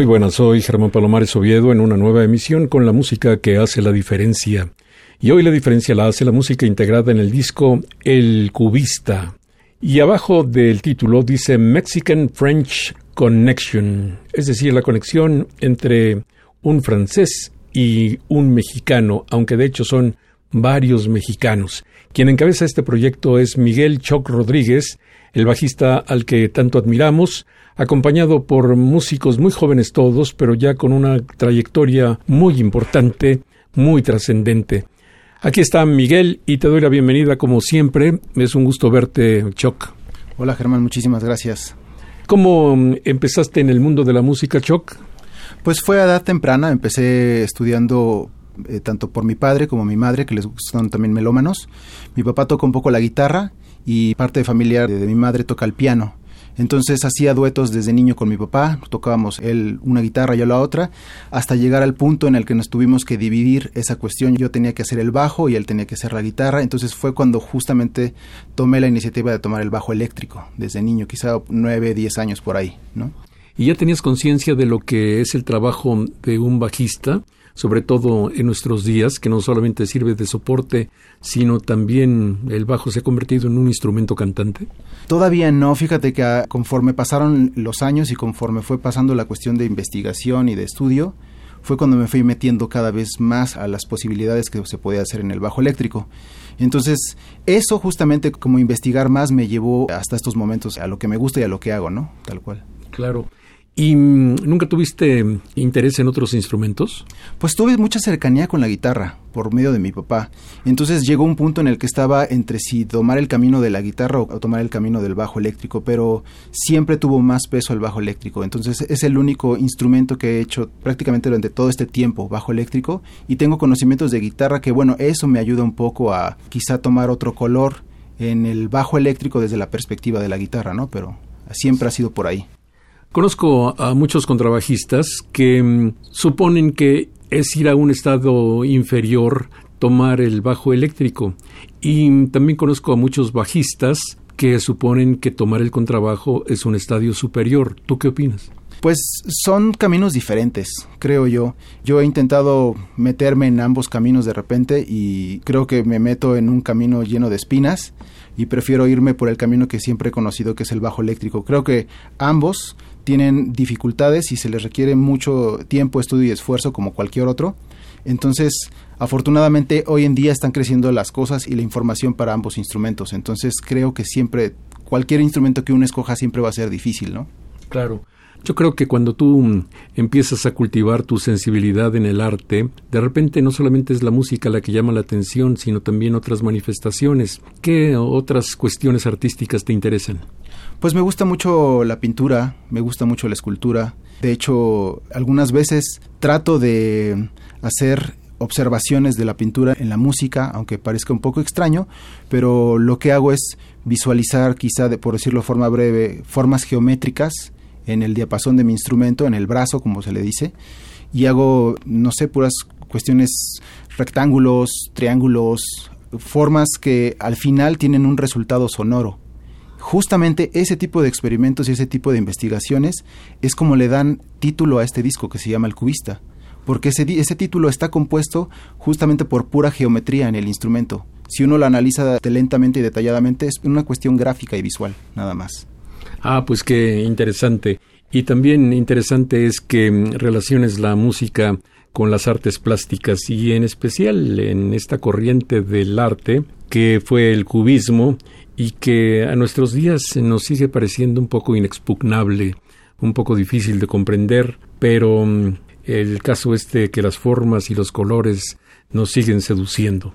Muy buenas, soy Germán Palomares Oviedo en una nueva emisión con la música que hace la diferencia. Y hoy la diferencia la hace la música integrada en el disco El Cubista. Y abajo del título dice Mexican French Connection, es decir, la conexión entre un francés y un mexicano, aunque de hecho son varios mexicanos. Quien encabeza este proyecto es Miguel Choc Rodríguez, el bajista al que tanto admiramos, acompañado por músicos muy jóvenes todos, pero ya con una trayectoria muy importante, muy trascendente. Aquí está Miguel y te doy la bienvenida como siempre. Es un gusto verte, Choc. Hola Germán, muchísimas gracias. ¿Cómo mm, empezaste en el mundo de la música, Choc? Pues fue a edad temprana, empecé estudiando eh, tanto por mi padre como mi madre, que les son también melómanos. Mi papá toca un poco la guitarra y parte de familiar de mi madre toca el piano. Entonces hacía duetos desde niño con mi papá, tocábamos él una guitarra, y yo la otra, hasta llegar al punto en el que nos tuvimos que dividir esa cuestión. Yo tenía que hacer el bajo y él tenía que hacer la guitarra. Entonces fue cuando justamente tomé la iniciativa de tomar el bajo eléctrico desde niño, quizá nueve, diez años por ahí, ¿no? ¿Y ya tenías conciencia de lo que es el trabajo de un bajista? Sobre todo en nuestros días, que no solamente sirve de soporte, sino también el bajo se ha convertido en un instrumento cantante? Todavía no, fíjate que ah, conforme pasaron los años y conforme fue pasando la cuestión de investigación y de estudio, fue cuando me fui metiendo cada vez más a las posibilidades que se podía hacer en el bajo eléctrico. Entonces, eso justamente como investigar más me llevó hasta estos momentos a lo que me gusta y a lo que hago, ¿no? Tal cual. Claro. ¿Y mm, nunca tuviste interés en otros instrumentos? Pues tuve mucha cercanía con la guitarra por medio de mi papá. Entonces llegó un punto en el que estaba entre si tomar el camino de la guitarra o tomar el camino del bajo eléctrico, pero siempre tuvo más peso el bajo eléctrico. Entonces es el único instrumento que he hecho prácticamente durante todo este tiempo, bajo eléctrico, y tengo conocimientos de guitarra que bueno, eso me ayuda un poco a quizá tomar otro color en el bajo eléctrico desde la perspectiva de la guitarra, ¿no? Pero siempre ha sido por ahí. Conozco a muchos contrabajistas que mm, suponen que es ir a un estado inferior tomar el bajo eléctrico y también conozco a muchos bajistas que suponen que tomar el contrabajo es un estadio superior. ¿Tú qué opinas? Pues son caminos diferentes, creo yo. Yo he intentado meterme en ambos caminos de repente y creo que me meto en un camino lleno de espinas y prefiero irme por el camino que siempre he conocido, que es el bajo eléctrico. Creo que ambos tienen dificultades y se les requiere mucho tiempo, estudio y esfuerzo como cualquier otro. Entonces, afortunadamente hoy en día están creciendo las cosas y la información para ambos instrumentos. Entonces, creo que siempre cualquier instrumento que uno escoja siempre va a ser difícil, ¿no? Claro. Yo creo que cuando tú mm, empiezas a cultivar tu sensibilidad en el arte, de repente no solamente es la música la que llama la atención, sino también otras manifestaciones. ¿Qué otras cuestiones artísticas te interesan? Pues me gusta mucho la pintura, me gusta mucho la escultura. De hecho, algunas veces trato de hacer observaciones de la pintura en la música, aunque parezca un poco extraño, pero lo que hago es visualizar, quizá de, por decirlo de forma breve, formas geométricas en el diapasón de mi instrumento, en el brazo, como se le dice, y hago, no sé, puras cuestiones rectángulos, triángulos, formas que al final tienen un resultado sonoro justamente ese tipo de experimentos y ese tipo de investigaciones es como le dan título a este disco que se llama El Cubista, porque ese, ese título está compuesto justamente por pura geometría en el instrumento. Si uno lo analiza lentamente y detalladamente, es una cuestión gráfica y visual, nada más. Ah, pues qué interesante. Y también interesante es que mm, relaciones la música con las artes plásticas y en especial en esta corriente del arte que fue el cubismo y que a nuestros días nos sigue pareciendo un poco inexpugnable, un poco difícil de comprender, pero mm, el caso este que las formas y los colores nos siguen seduciendo.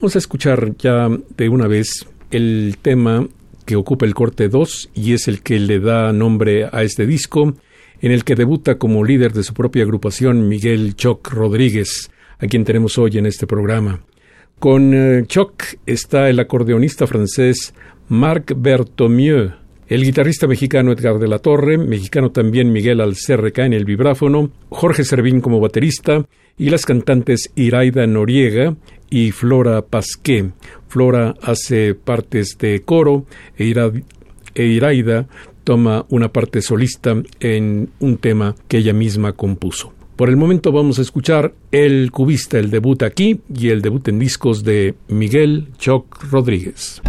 Vamos a escuchar ya de una vez el tema que ocupa el corte 2 y es el que le da nombre a este disco, en el que debuta como líder de su propia agrupación Miguel Choc Rodríguez, a quien tenemos hoy en este programa. Con eh, Choc está el acordeonista francés Marc Bertomieux, el guitarrista mexicano Edgar de la Torre, mexicano también Miguel Alcerreca en el vibráfono, Jorge Servín como baterista y las cantantes Iraida Noriega y Flora Pasqué. Flora hace partes de coro e, e Iraida toma una parte solista en un tema que ella misma compuso. Por el momento vamos a escuchar El Cubista, el debut aquí y el debut en discos de Miguel Choc Rodríguez.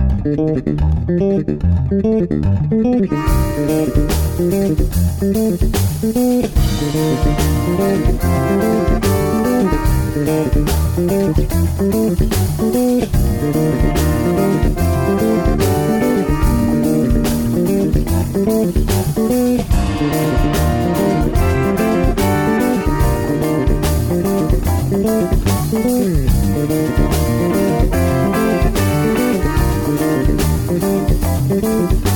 Thank you.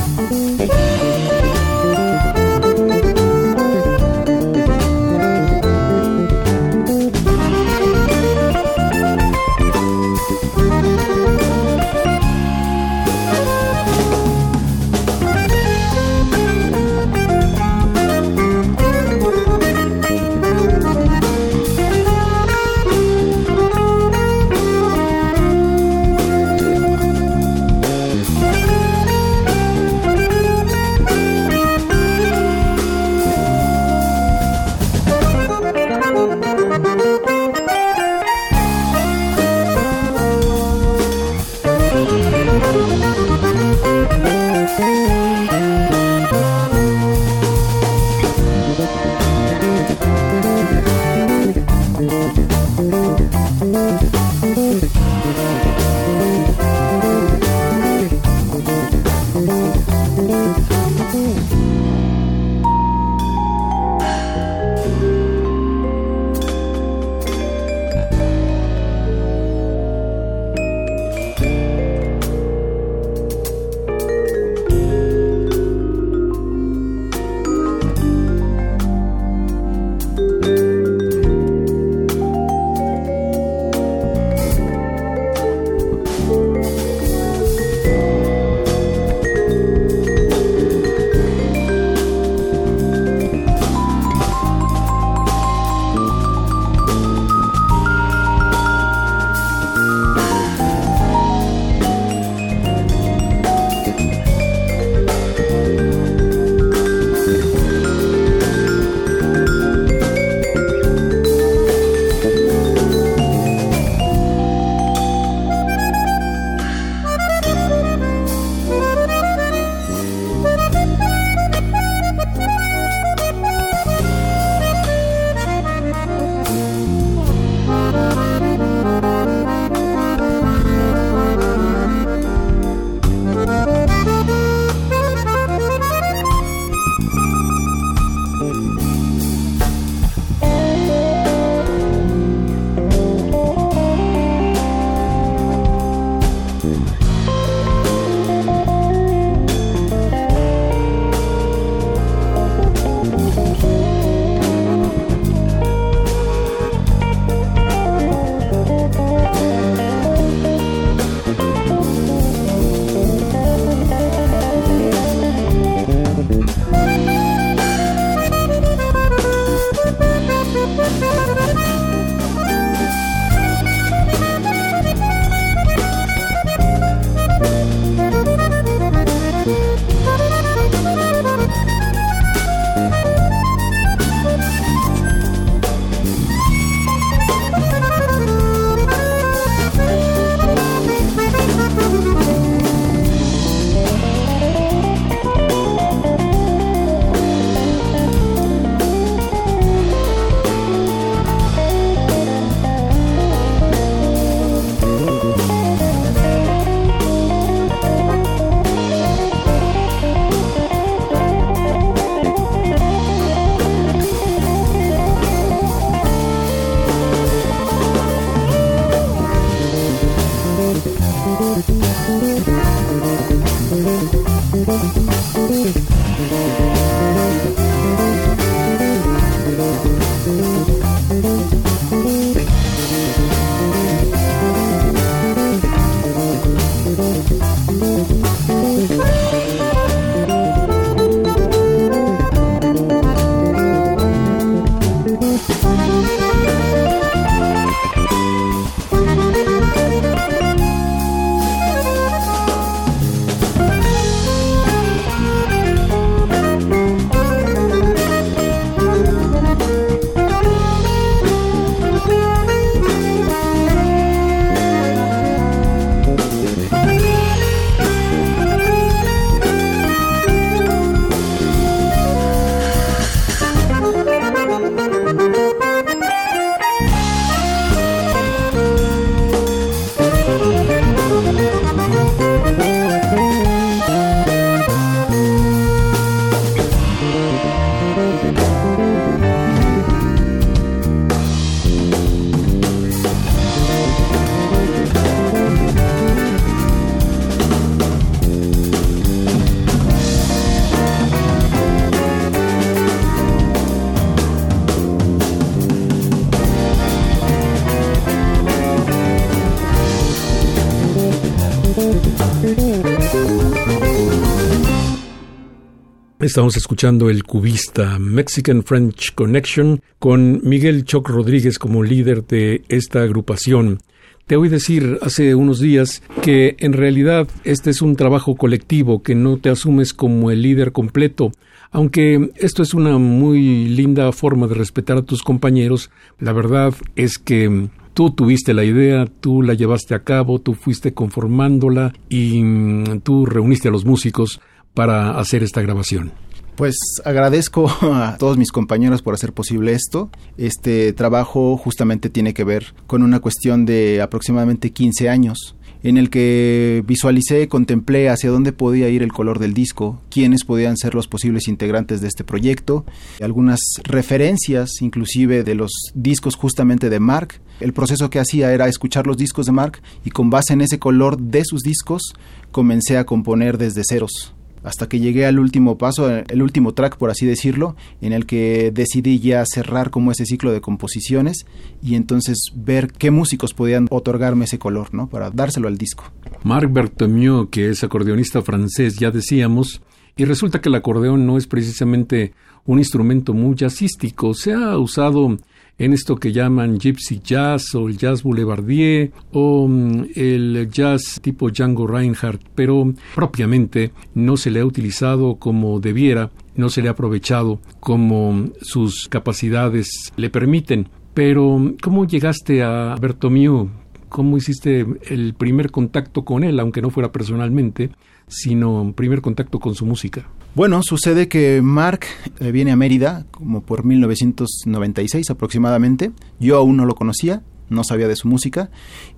Estamos escuchando el cubista Mexican French Connection con Miguel Choc Rodríguez como líder de esta agrupación. Te oí decir hace unos días que en realidad este es un trabajo colectivo, que no te asumes como el líder completo. Aunque esto es una muy linda forma de respetar a tus compañeros, la verdad es que tú tuviste la idea, tú la llevaste a cabo, tú fuiste conformándola y mm, tú reuniste a los músicos para hacer esta grabación? Pues agradezco a todos mis compañeros por hacer posible esto. Este trabajo justamente tiene que ver con una cuestión de aproximadamente 15 años en el que visualicé, contemplé hacia dónde podía ir el color del disco, quiénes podían ser los posibles integrantes de este proyecto, algunas referencias inclusive de los discos justamente de Mark. El proceso que hacía era escuchar los discos de Mark y con base en ese color de sus discos comencé a componer desde ceros hasta que llegué al último paso, el último track, por así decirlo, en el que decidí ya cerrar como ese ciclo de composiciones y entonces ver qué músicos podían otorgarme ese color, ¿no? Para dárselo al disco. Marc Bertomieu, que es acordeonista francés, ya decíamos, y resulta que el acordeón no es precisamente un instrumento muy jazzístico, se ha usado en esto que llaman gypsy jazz o el jazz boulevardier o mm, el jazz tipo Django Reinhardt, pero propiamente no se le ha utilizado como debiera, no se le ha aprovechado como sus capacidades le permiten. Pero, ¿cómo llegaste a Bertomeu? ¿Cómo hiciste el primer contacto con él, aunque no fuera personalmente, sino primer contacto con su música? Bueno, sucede que Mark eh, viene a Mérida como por 1996 aproximadamente. Yo aún no lo conocía, no sabía de su música.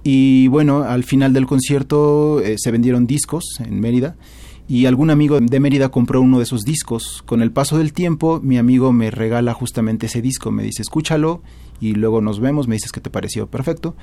Y bueno, al final del concierto eh, se vendieron discos en Mérida y algún amigo de Mérida compró uno de esos discos. Con el paso del tiempo, mi amigo me regala justamente ese disco, me dice, escúchalo y luego nos vemos, me dices que te pareció perfecto.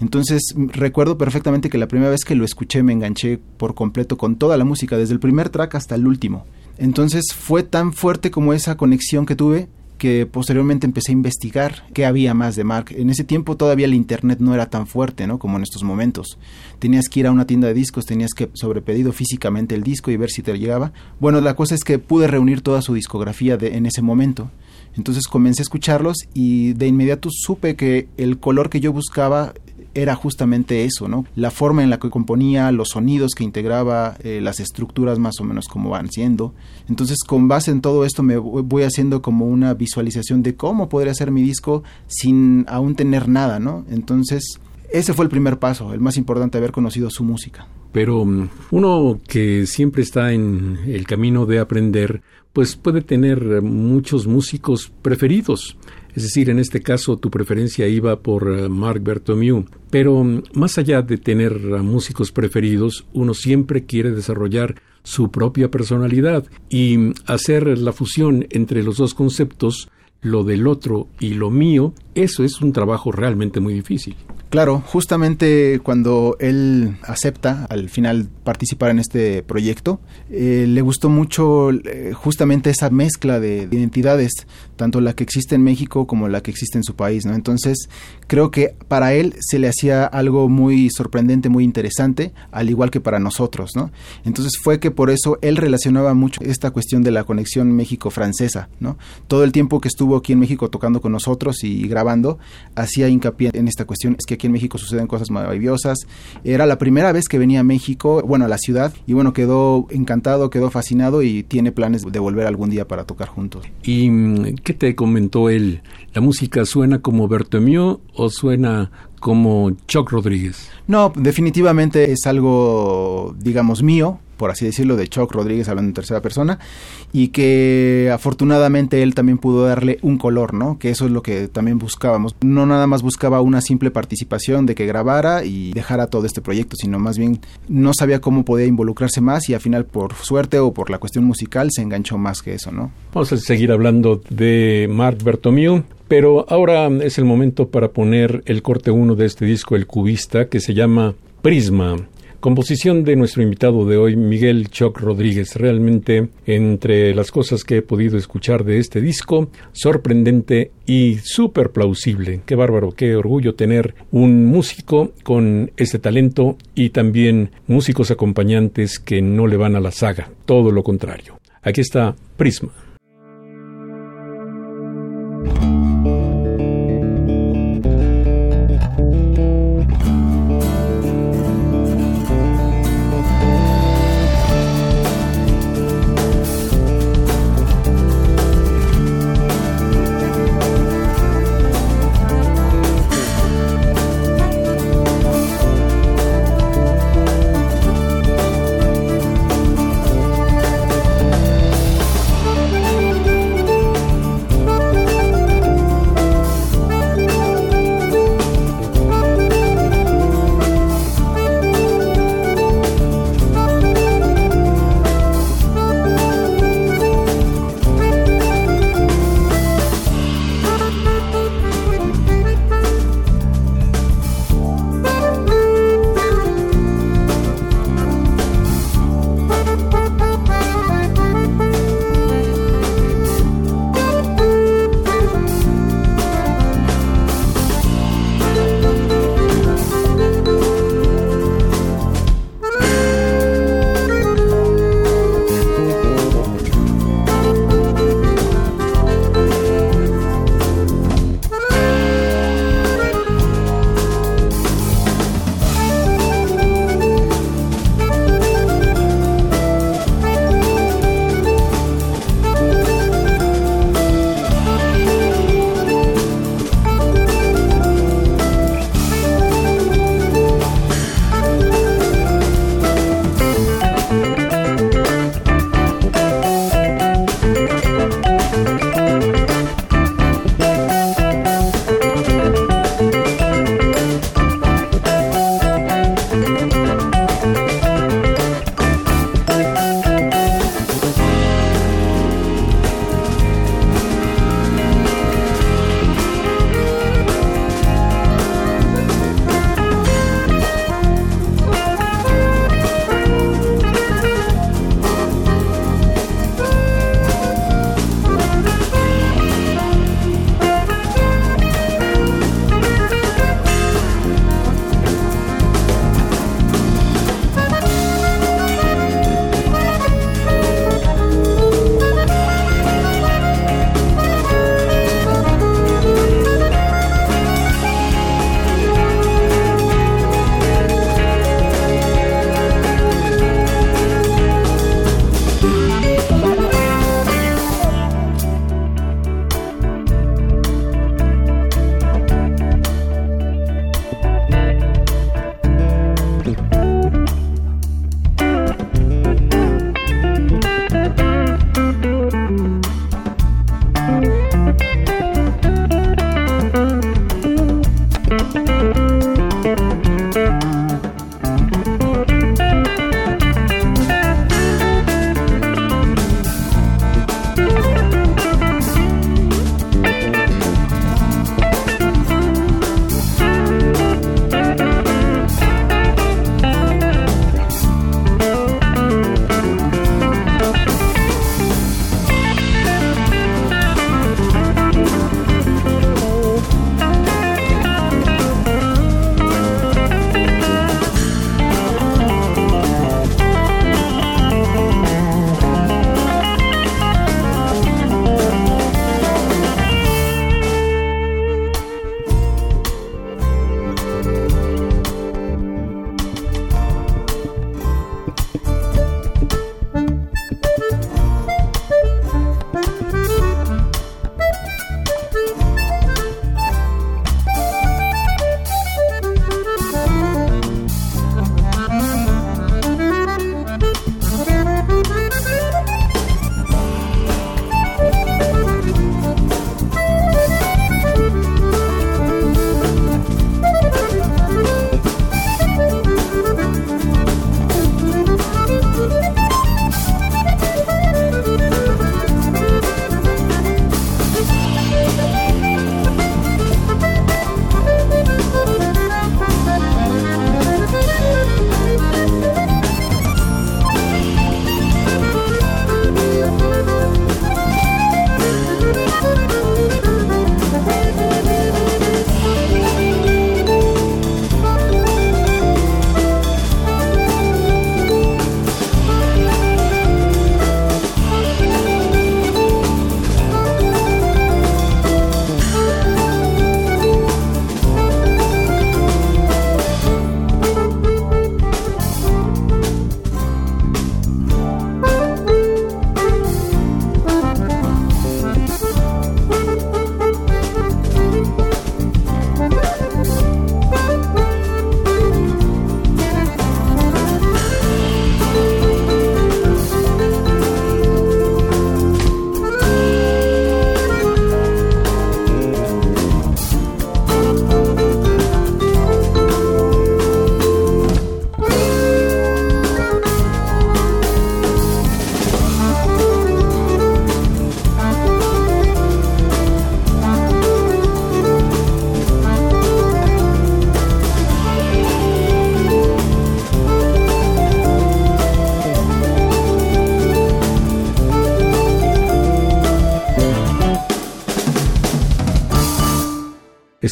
Entonces recuerdo perfectamente que la primera vez que lo escuché me enganché por completo con toda la música, desde el primer track hasta el último. Entonces fue tan fuerte como esa conexión que tuve que posteriormente empecé a investigar qué había más de Mark. En ese tiempo todavía el internet no era tan fuerte, ¿no? Como en estos momentos. Tenías que ir a una tienda de discos, tenías que sobrepedido físicamente el disco y ver si te llegaba. Bueno, la cosa es que pude reunir toda su discografía de, en ese momento. Entonces comencé a escucharlos y de inmediato supe que el color que yo buscaba era justamente eso, ¿no? La forma en la que componía, los sonidos que integraba, eh, las estructuras más o menos como van siendo. Entonces, con base en todo esto, me voy haciendo como una visualización de cómo podría ser mi disco sin aún tener nada, ¿no? Entonces, ese fue el primer paso, el más importante, haber conocido su música. Pero mm, uno que siempre está en el camino de aprender, pues puede tener muchos músicos preferidos. Es decir, en este caso tu preferencia iba por eh, Marc Bertomeu. Pero mm, más allá de tener músicos preferidos, uno siempre quiere desarrollar su propia personalidad y mm, hacer la fusión entre los dos conceptos, lo del otro y lo mío, eso es un trabajo realmente muy difícil. Claro, justamente cuando él acepta al final participar en este proyecto, eh, le gustó mucho eh, justamente esa mezcla de, identidades, tanto la que existe en México como la que existe en su país, ¿no? Entonces, creo que para él se le hacía algo muy sorprendente, muy interesante, al igual que para nosotros, ¿no? Entonces fue que por eso él relacionaba mucho esta cuestión de la conexión México-francesa, ¿no? Todo el tiempo que estuvo aquí en México tocando con nosotros y grabando, hacía hincapié en esta cuestión, es que aquí en México suceden cosas maravillosas. Era la primera vez que venía a México, bueno, a la ciudad, y bueno, quedó encantado, quedó fascinado y tiene planes de volver algún día para tocar juntos. ¿Y mm, qué te comentó él? ¿La música suena como Bertomeu o suena como Chuck Rodríguez? No, definitivamente es algo, digamos, mío, por así decirlo, de Chuck Rodríguez hablando en tercera persona, y que afortunadamente él también pudo darle un color, ¿no? Que eso es lo que también buscábamos. No nada más buscaba una simple participación de que grabara y dejara todo este proyecto, sino más bien no sabía cómo podía involucrarse más y al final por suerte o por la cuestión musical se enganchó más que eso, ¿no? Vamos a seguir hablando de Marc Bertomeu, pero ahora es el momento para poner el corte 1 de este disco, El Cubista, que se llama Prisma. Composición de nuestro invitado de hoy, Miguel Choc Rodríguez. Realmente, entre las cosas que he podido escuchar de este disco, sorprendente y súper plausible. Qué bárbaro, qué orgullo tener un músico con este talento y también músicos acompañantes que no le van a la saga, todo lo contrario. Aquí está Prisma.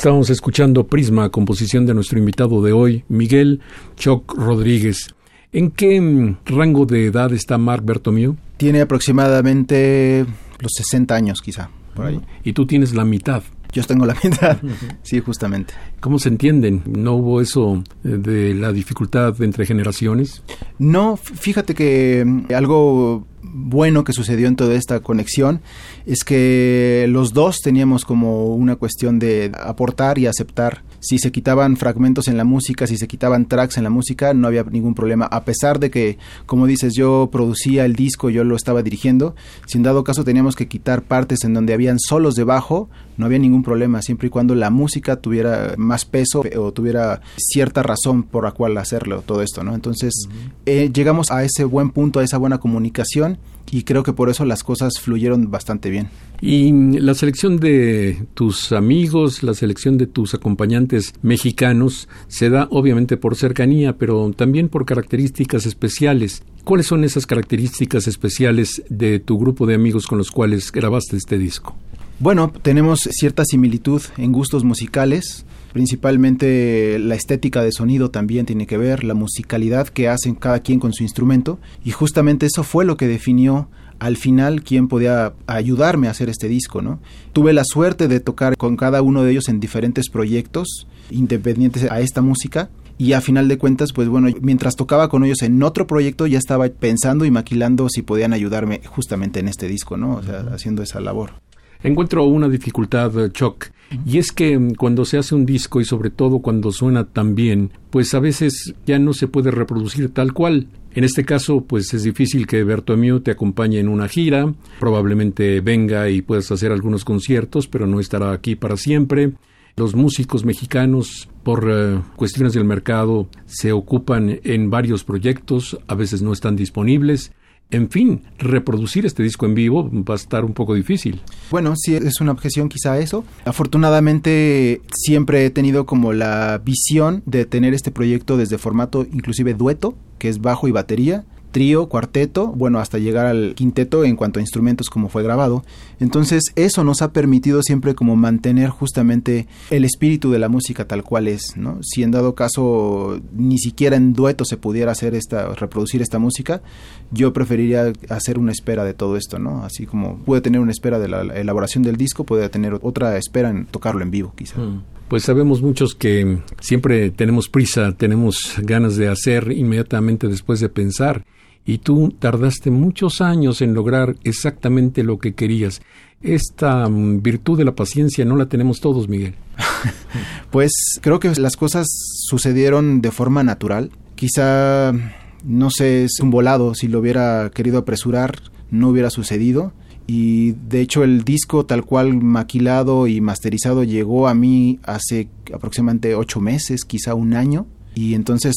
Estábamos escuchando Prisma, composición de nuestro invitado de hoy, Miguel Choc Rodríguez. ¿En qué mm, rango de edad está Marc Bertomeu? Tiene aproximadamente los 60 años, quizá, por ahí. Y tú tienes la mitad. Yo tengo la mitad, sí, justamente. ¿Cómo se entienden? ¿No hubo eso de la dificultad entre generaciones? No, fíjate que mm, algo bueno que sucedió en toda esta conexión es que los dos teníamos como una cuestión de aportar y aceptar. Si se quitaban fragmentos en la música, si se quitaban tracks en la música, no había ningún problema. A pesar de que, como dices, yo producía el disco, yo lo estaba dirigiendo, si en dado caso teníamos que quitar partes en donde habían solos de bajo, no había ningún problema, siempre y cuando la música tuviera más peso o tuviera cierta razón por la cual hacerlo, todo esto, ¿no? Entonces, eh, llegamos a ese buen punto, a esa buena comunicación y creo que por eso las cosas fluyeron bastante bien. Y la selección de tus amigos, la selección de tus acompañantes mexicanos se da obviamente por cercanía, pero también por características especiales. ¿Cuáles son esas características especiales de tu grupo de amigos con los cuales grabaste este disco? Bueno, tenemos cierta similitud en gustos musicales, principalmente la estética de sonido también tiene que ver, la musicalidad que hacen cada quien con su instrumento, y justamente eso fue lo que definió al final quién podía ayudarme a hacer este disco, ¿no? Tuve la suerte de tocar con cada uno de ellos en diferentes proyectos independientes a esta música y a final de cuentas, pues bueno, mientras tocaba con ellos en otro proyecto ya estaba pensando y maquilando si podían ayudarme justamente en este disco, ¿no? O sea, haciendo esa labor. Encuentro una dificultad, Chuck, y es que mm, cuando se hace un disco y sobre todo cuando suena tan bien, pues a veces ya no se puede reproducir tal cual. En este caso, pues es difícil que Bertomeu te acompañe en una gira, probablemente venga y puedas hacer algunos conciertos, pero no estará aquí para siempre. Los músicos mexicanos, por eh, cuestiones del mercado, se ocupan en varios proyectos, a veces no están disponibles. En fin, reproducir este disco en vivo va a estar un poco difícil. Bueno, sí, es una objeción quizá eso. Afortunadamente siempre he tenido como la visión de tener este proyecto desde formato inclusive dueto, que es bajo y batería, trío, cuarteto, bueno, hasta llegar al quinteto en cuanto a instrumentos como fue grabado. Entonces, eso nos ha permitido siempre como mantener justamente el espíritu de la música tal cual es, ¿no? Si en dado caso ni siquiera en dueto se pudiera hacer esta reproducir esta música, yo preferiría hacer una espera de todo esto, ¿no? Así como puede tener una espera de la elaboración del disco, puede tener otra espera en tocarlo en vivo, quizá. Mm. Pues sabemos muchos que siempre tenemos prisa, tenemos ganas de hacer inmediatamente después de pensar y tú tardaste muchos años en lograr exactamente lo que querías. Esta mm, virtud de la paciencia no la tenemos todos, Miguel. pues creo que las cosas sucedieron de forma natural. Quizá, no sé, es un volado. Si lo hubiera querido apresurar, no hubiera sucedido. Y de hecho el disco tal cual maquilado y masterizado llegó a mí hace aproximadamente ocho meses, quizá un año. Y entonces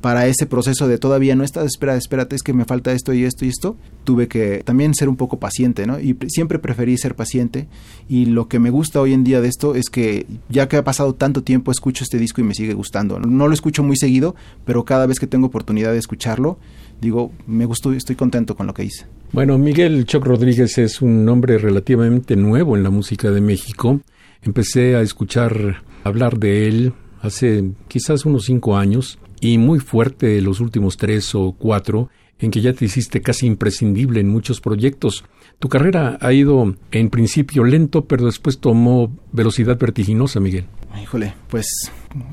para ese proceso de todavía no estás, espera, espérate, es que me falta esto y esto y esto, tuve que también ser un poco paciente, ¿no? Y siempre preferí ser paciente y lo que me gusta hoy en día de esto es que ya que ha pasado tanto tiempo escucho este disco y me sigue gustando. No lo escucho muy seguido, pero cada vez que tengo oportunidad de escucharlo, digo, me gustó estoy contento con lo que hice. Bueno, Miguel Choc Rodríguez es un nombre relativamente nuevo en la música de México. Empecé a escuchar hablar de él hace quizás unos cinco años y muy fuerte los últimos tres o cuatro, en que ya te hiciste casi imprescindible en muchos proyectos. Tu carrera ha ido en principio lento, pero después tomó velocidad vertiginosa, Miguel. Híjole, pues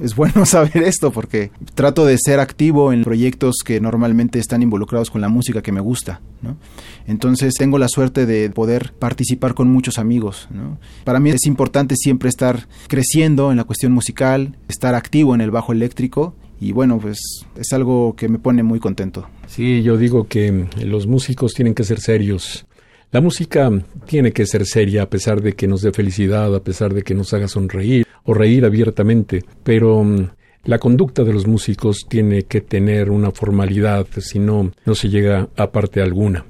es bueno saber esto porque trato de ser activo en proyectos que normalmente están involucrados con la música que me gusta, ¿no? Entonces tengo la suerte de poder participar con muchos amigos, ¿no? Para mí es importante siempre estar creciendo en la cuestión musical, estar activo en el bajo eléctrico y bueno, pues es algo que me pone muy contento. Sí, yo digo que los músicos tienen que ser serios. La música tiene que ser seria a pesar de que nos dé felicidad, a pesar de que nos haga sonreír o reír abiertamente, pero mm, la conducta de los músicos tiene que tener una formalidad, si no, no se llega a parte alguna.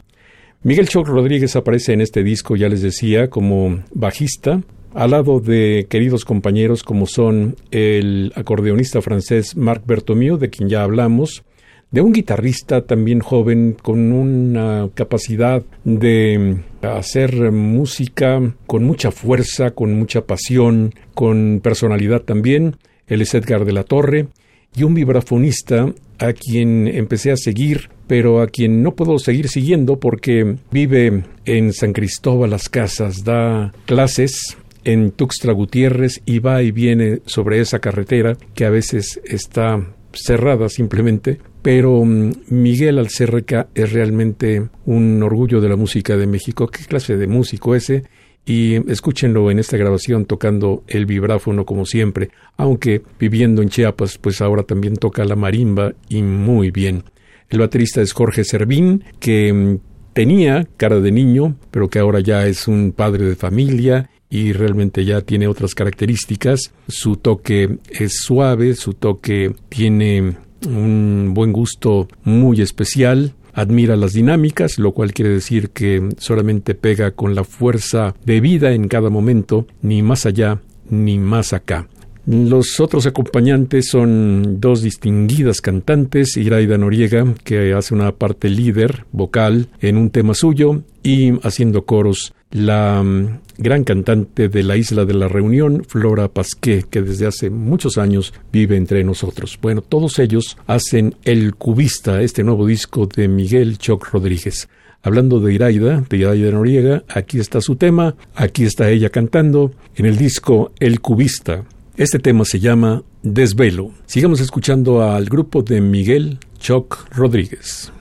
Miguel Choc Rodríguez aparece en este disco, ya les decía, como bajista, al lado de queridos compañeros como son el acordeonista francés Marc Bertomeu, de quien ya hablamos, de un guitarrista también joven con una capacidad de hacer música con mucha fuerza, con mucha pasión, con personalidad también. Él es Edgar de la Torre y un vibrafonista a quien empecé a seguir, pero a quien no puedo seguir siguiendo porque vive en San Cristóbal las Casas, da clases en Tuxtla Gutiérrez y va y viene sobre esa carretera que a veces está cerrada simplemente, pero mm, Miguel Alcerreca es realmente un orgullo de la música de México. ¿Qué clase de músico ese? Y escúchenlo en esta grabación tocando el vibráfono como siempre, aunque viviendo en Chiapas, pues ahora también toca la marimba y muy bien. El baterista es Jorge Servín, que mm, tenía cara de niño, pero que ahora ya es un padre de familia y realmente ya tiene otras características. Su toque es suave, su toque tiene un buen gusto muy especial, admira las dinámicas, lo cual quiere decir que solamente pega con la fuerza de vida en cada momento, ni más allá ni más acá. Los otros acompañantes son dos distinguidas cantantes, Iraida Noriega, que hace una parte líder vocal en un tema suyo, y haciendo coros la mm, gran cantante de la isla de la Reunión, Flora Pasqué, que desde hace muchos años vive entre nosotros. Bueno, todos ellos hacen El Cubista, este nuevo disco de Miguel Choc Rodríguez. Hablando de Iraida, de Iraida Noriega, aquí está su tema, aquí está ella cantando en el disco El Cubista. Este tema se llama Desvelo. Sigamos escuchando al grupo de Miguel Choc Rodríguez.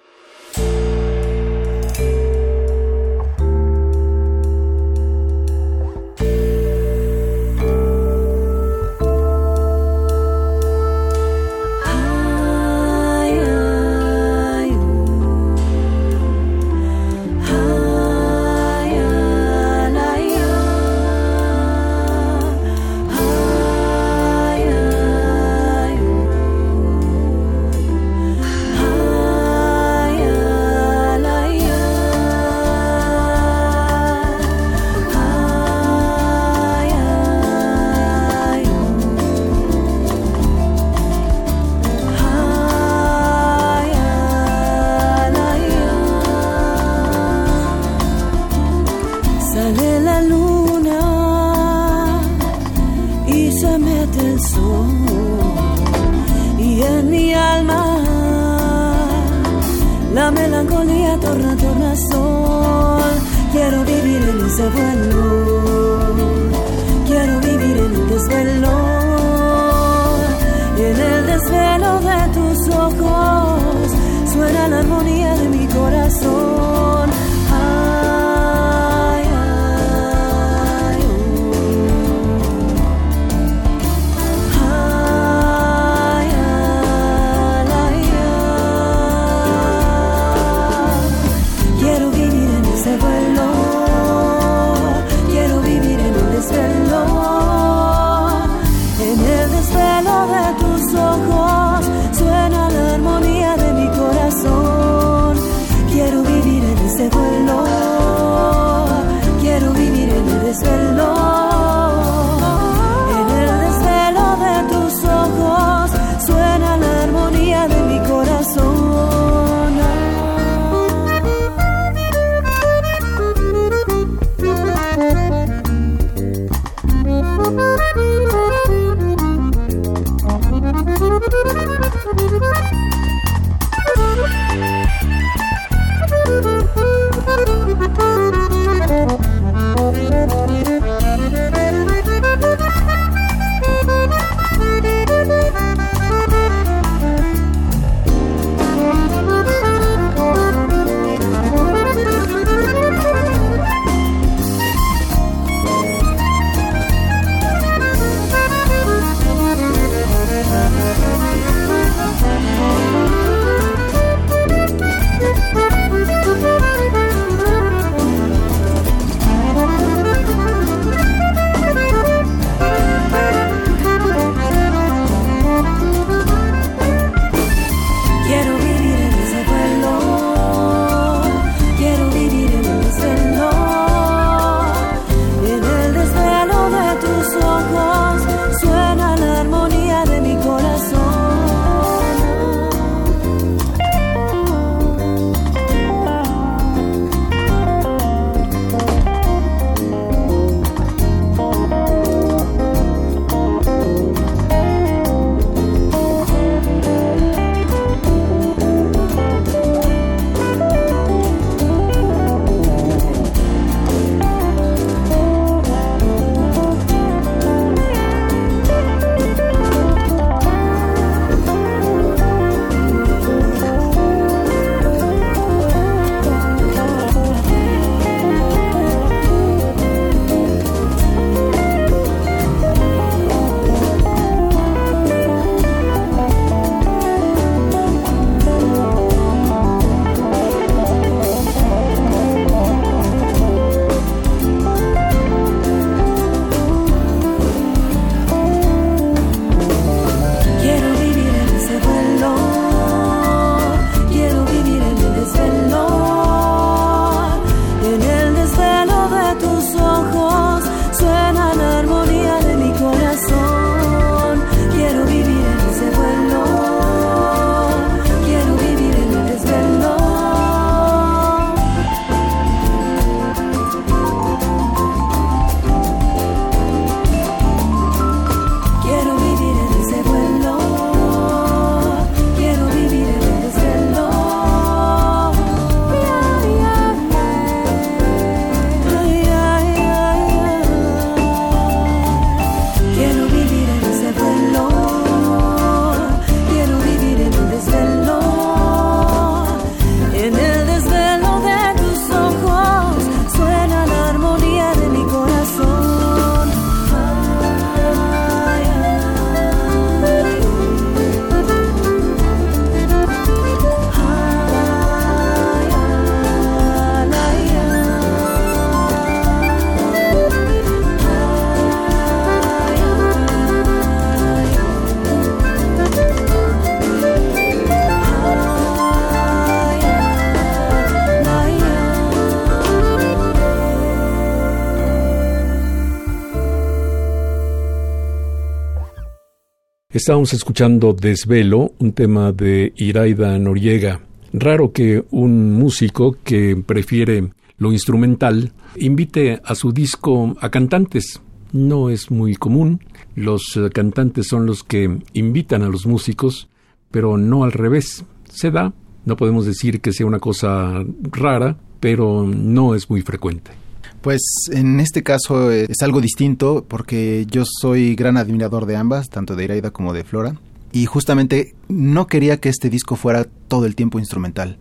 Estábamos escuchando Desvelo, un tema de Iraida Noriega. Raro que un músico que prefiere lo instrumental invite a su disco a cantantes. No es muy común. Los eh, cantantes son los que invitan a los músicos, pero no al revés. Se da, no podemos decir que sea una cosa rara, pero no es muy frecuente. Pues en este caso eh, es algo distinto porque yo soy gran admirador de ambas, tanto de Iraida como de Flora, y justamente no quería que este disco fuera todo el tiempo instrumental.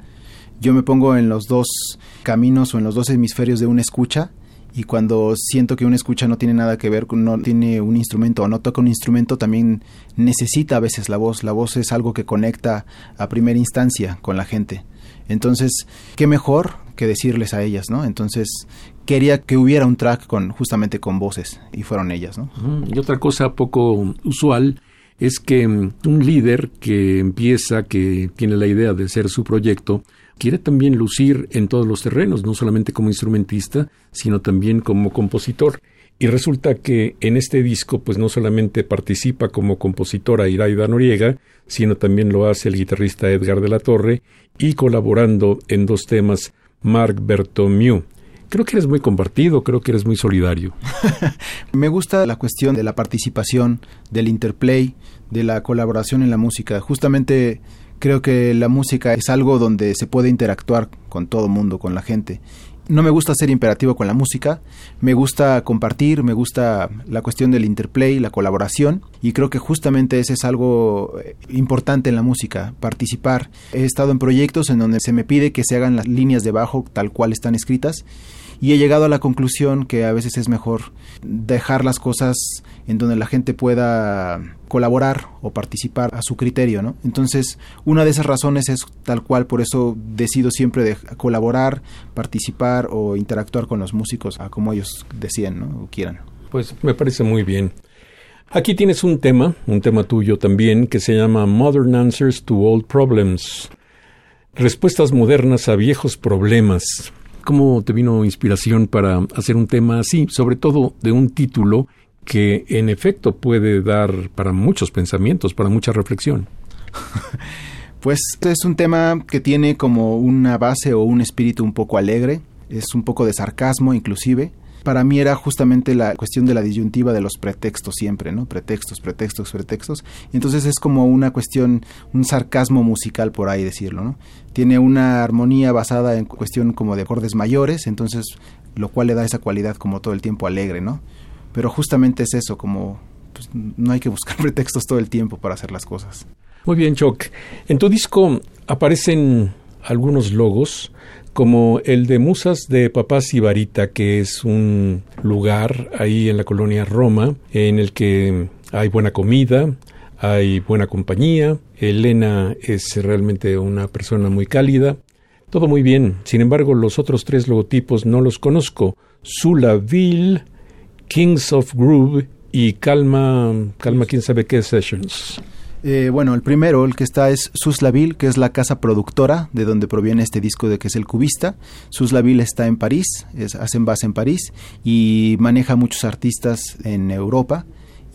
Yo me pongo en los dos caminos o en los dos hemisferios de una escucha y cuando siento que una escucha no tiene nada que ver no tiene un instrumento o no toca un instrumento, también necesita a veces la voz. La voz es algo que conecta a primera instancia con la gente. Entonces, qué mejor que decirles a ellas, ¿no? Entonces, quería que hubiera un track con justamente con voces y fueron ellas, ¿no? Y otra cosa poco usual es que mm, un líder que empieza, que tiene la idea de ser su proyecto, quiere también lucir en todos los terrenos, no solamente como instrumentista, sino también como compositor. Y resulta que en este disco, pues no solamente participa como compositora Iraida Noriega, sino también lo hace el guitarrista Edgar de la Torre y colaborando en dos temas Marc Bertomieu. Creo que eres muy compartido, creo que eres muy solidario. Me gusta la cuestión de la participación, del interplay, de la colaboración en la música. Justamente creo que la música es algo donde se puede interactuar con todo mundo, con la gente. No me gusta ser imperativo con la música, me gusta compartir, me gusta la cuestión del interplay, la colaboración, y creo que justamente ese es algo eh, importante en la música, participar. He estado en proyectos en donde se me pide que se hagan las líneas de bajo tal cual están escritas, y he llegado a la conclusión que a veces es mejor dejar las cosas en donde la gente pueda colaborar o participar a su criterio, ¿no? Entonces, una de esas razones es tal cual, por eso decido siempre de colaborar, participar o interactuar con los músicos a como ellos decían, ¿no? O quieran. Pues me parece muy bien. Aquí tienes un tema, un tema tuyo también, que se llama Modern Answers to Old Problems. Respuestas modernas a viejos problemas. ¿Cómo te vino inspiración para hacer un tema así, sobre todo de un título que en efecto puede dar para muchos pensamientos, para mucha reflexión. Pues es un tema que tiene como una base o un espíritu un poco alegre, es un poco de sarcasmo inclusive. Para mí era justamente la cuestión de la disyuntiva de los pretextos siempre, ¿no? Pretextos, pretextos, pretextos. entonces es como una cuestión, un sarcasmo musical por ahí decirlo, ¿no? Tiene una armonía basada en cuestión como de acordes mayores, entonces lo cual le da esa cualidad como todo el tiempo alegre, ¿no? Pero justamente es eso, como pues, no hay que buscar pretextos todo el tiempo para hacer las cosas. Muy bien, Choc. En tu disco aparecen algunos logos, como el de Musas de Papá Sibarita, que es un lugar ahí en la colonia Roma, en el que hay buena comida, hay buena compañía, Elena es realmente una persona muy cálida, todo muy bien. Sin embargo, los otros tres logotipos no los conozco. Sulaville, Kings of Groove y Calma, Calma, quién sabe qué Sessions. Eh, bueno, el primero, el que está es Suslaville, que es la casa productora de donde proviene este disco de que es el cubista. Suslaville está en París, es, hacen base en París y maneja muchos artistas en Europa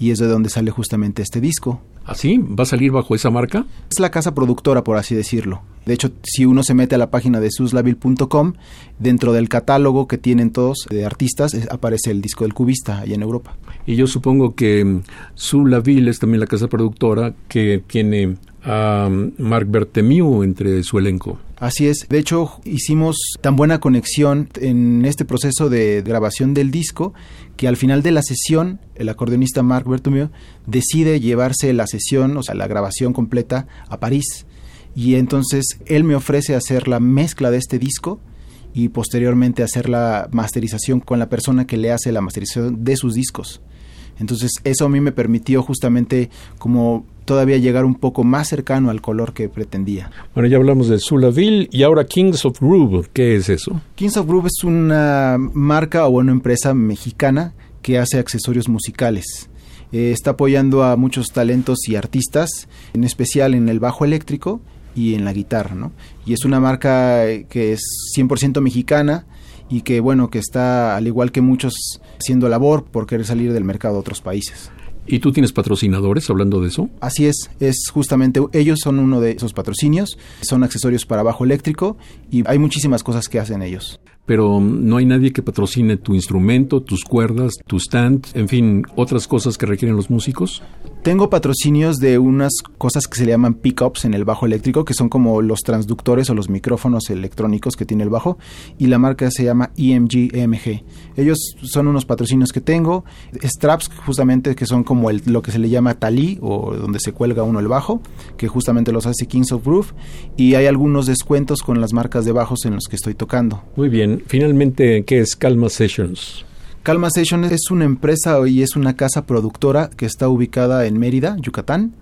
y es de donde sale justamente este disco. ¿Así? ¿Va a salir bajo esa marca? Es la casa productora, por así decirlo. De hecho, si uno se mete a la página de suslaville.com, dentro del catálogo que tienen todos de artistas, aparece el disco del cubista allá en Europa. Y yo supongo que mm, Suslaville es también la casa productora que tiene a mm, Marc Bertemiu entre su elenco. Así es. De hecho, hicimos tan buena conexión en este proceso de grabación del disco que al final de la sesión, el acordeonista Marc Bertomeu decide llevarse la sesión, o sea, la grabación completa a París. Y entonces él me ofrece hacer la mezcla de este disco y posteriormente hacer la masterización con la persona que le hace la masterización de sus discos. Entonces eso a mí me permitió justamente como todavía llegar un poco más cercano al color que pretendía. Bueno, ya hablamos de Sulaville y ahora Kings of Groove. ¿Qué es eso? Kings of Groove es una marca o una empresa mexicana que hace accesorios musicales. Eh, está apoyando a muchos talentos y artistas, en especial en el bajo eléctrico y en la guitarra, ¿no? Y es una marca que es 100% mexicana y que, bueno, que está, al igual que muchos, haciendo labor por querer salir del mercado a otros países. ¿Y tú tienes patrocinadores hablando de eso? Así es, es justamente, ellos son uno de esos patrocinios, son accesorios para bajo eléctrico y hay muchísimas cosas que hacen ellos pero no hay nadie que patrocine tu instrumento, tus cuerdas, tu stand, en fin, otras cosas que requieren los músicos. Tengo patrocinios de unas cosas que se le llaman pickups en el bajo eléctrico, que son como los transductores o los micrófonos electrónicos que tiene el bajo, y la marca se llama EMG EMG. Ellos son unos patrocinios que tengo, straps justamente que son como el, lo que se le llama talí o donde se cuelga uno el bajo, que justamente los hace Kings of Groove, y hay algunos descuentos con las marcas de bajos en los que estoy tocando. Muy bien, finalmente, ¿qué es Calma Sessions? Calma Sessions es una empresa y es una casa productora que está ubicada en Mérida, Yucatán.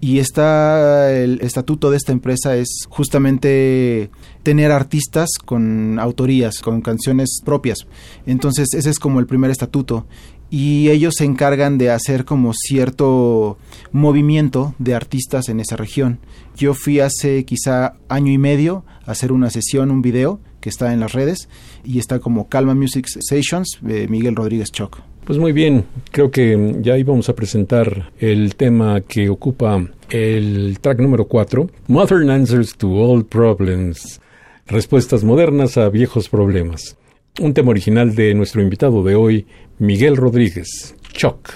Y está el estatuto de esta empresa es justamente tener artistas con autorías, con canciones propias. Entonces ese es como el primer estatuto y ellos se encargan de hacer como cierto movimiento de artistas en esa región. Yo fui hace quizá año y medio a hacer una sesión, un video que está en las redes y está como Calma Music Sessions, de Miguel Rodríguez Choc. Pues muy bien, creo que ya íbamos a presentar el tema que ocupa el track número 4, Modern Answers to Old Problems, respuestas modernas a viejos problemas. Un tema original de nuestro invitado de hoy, Miguel Rodríguez, Choc.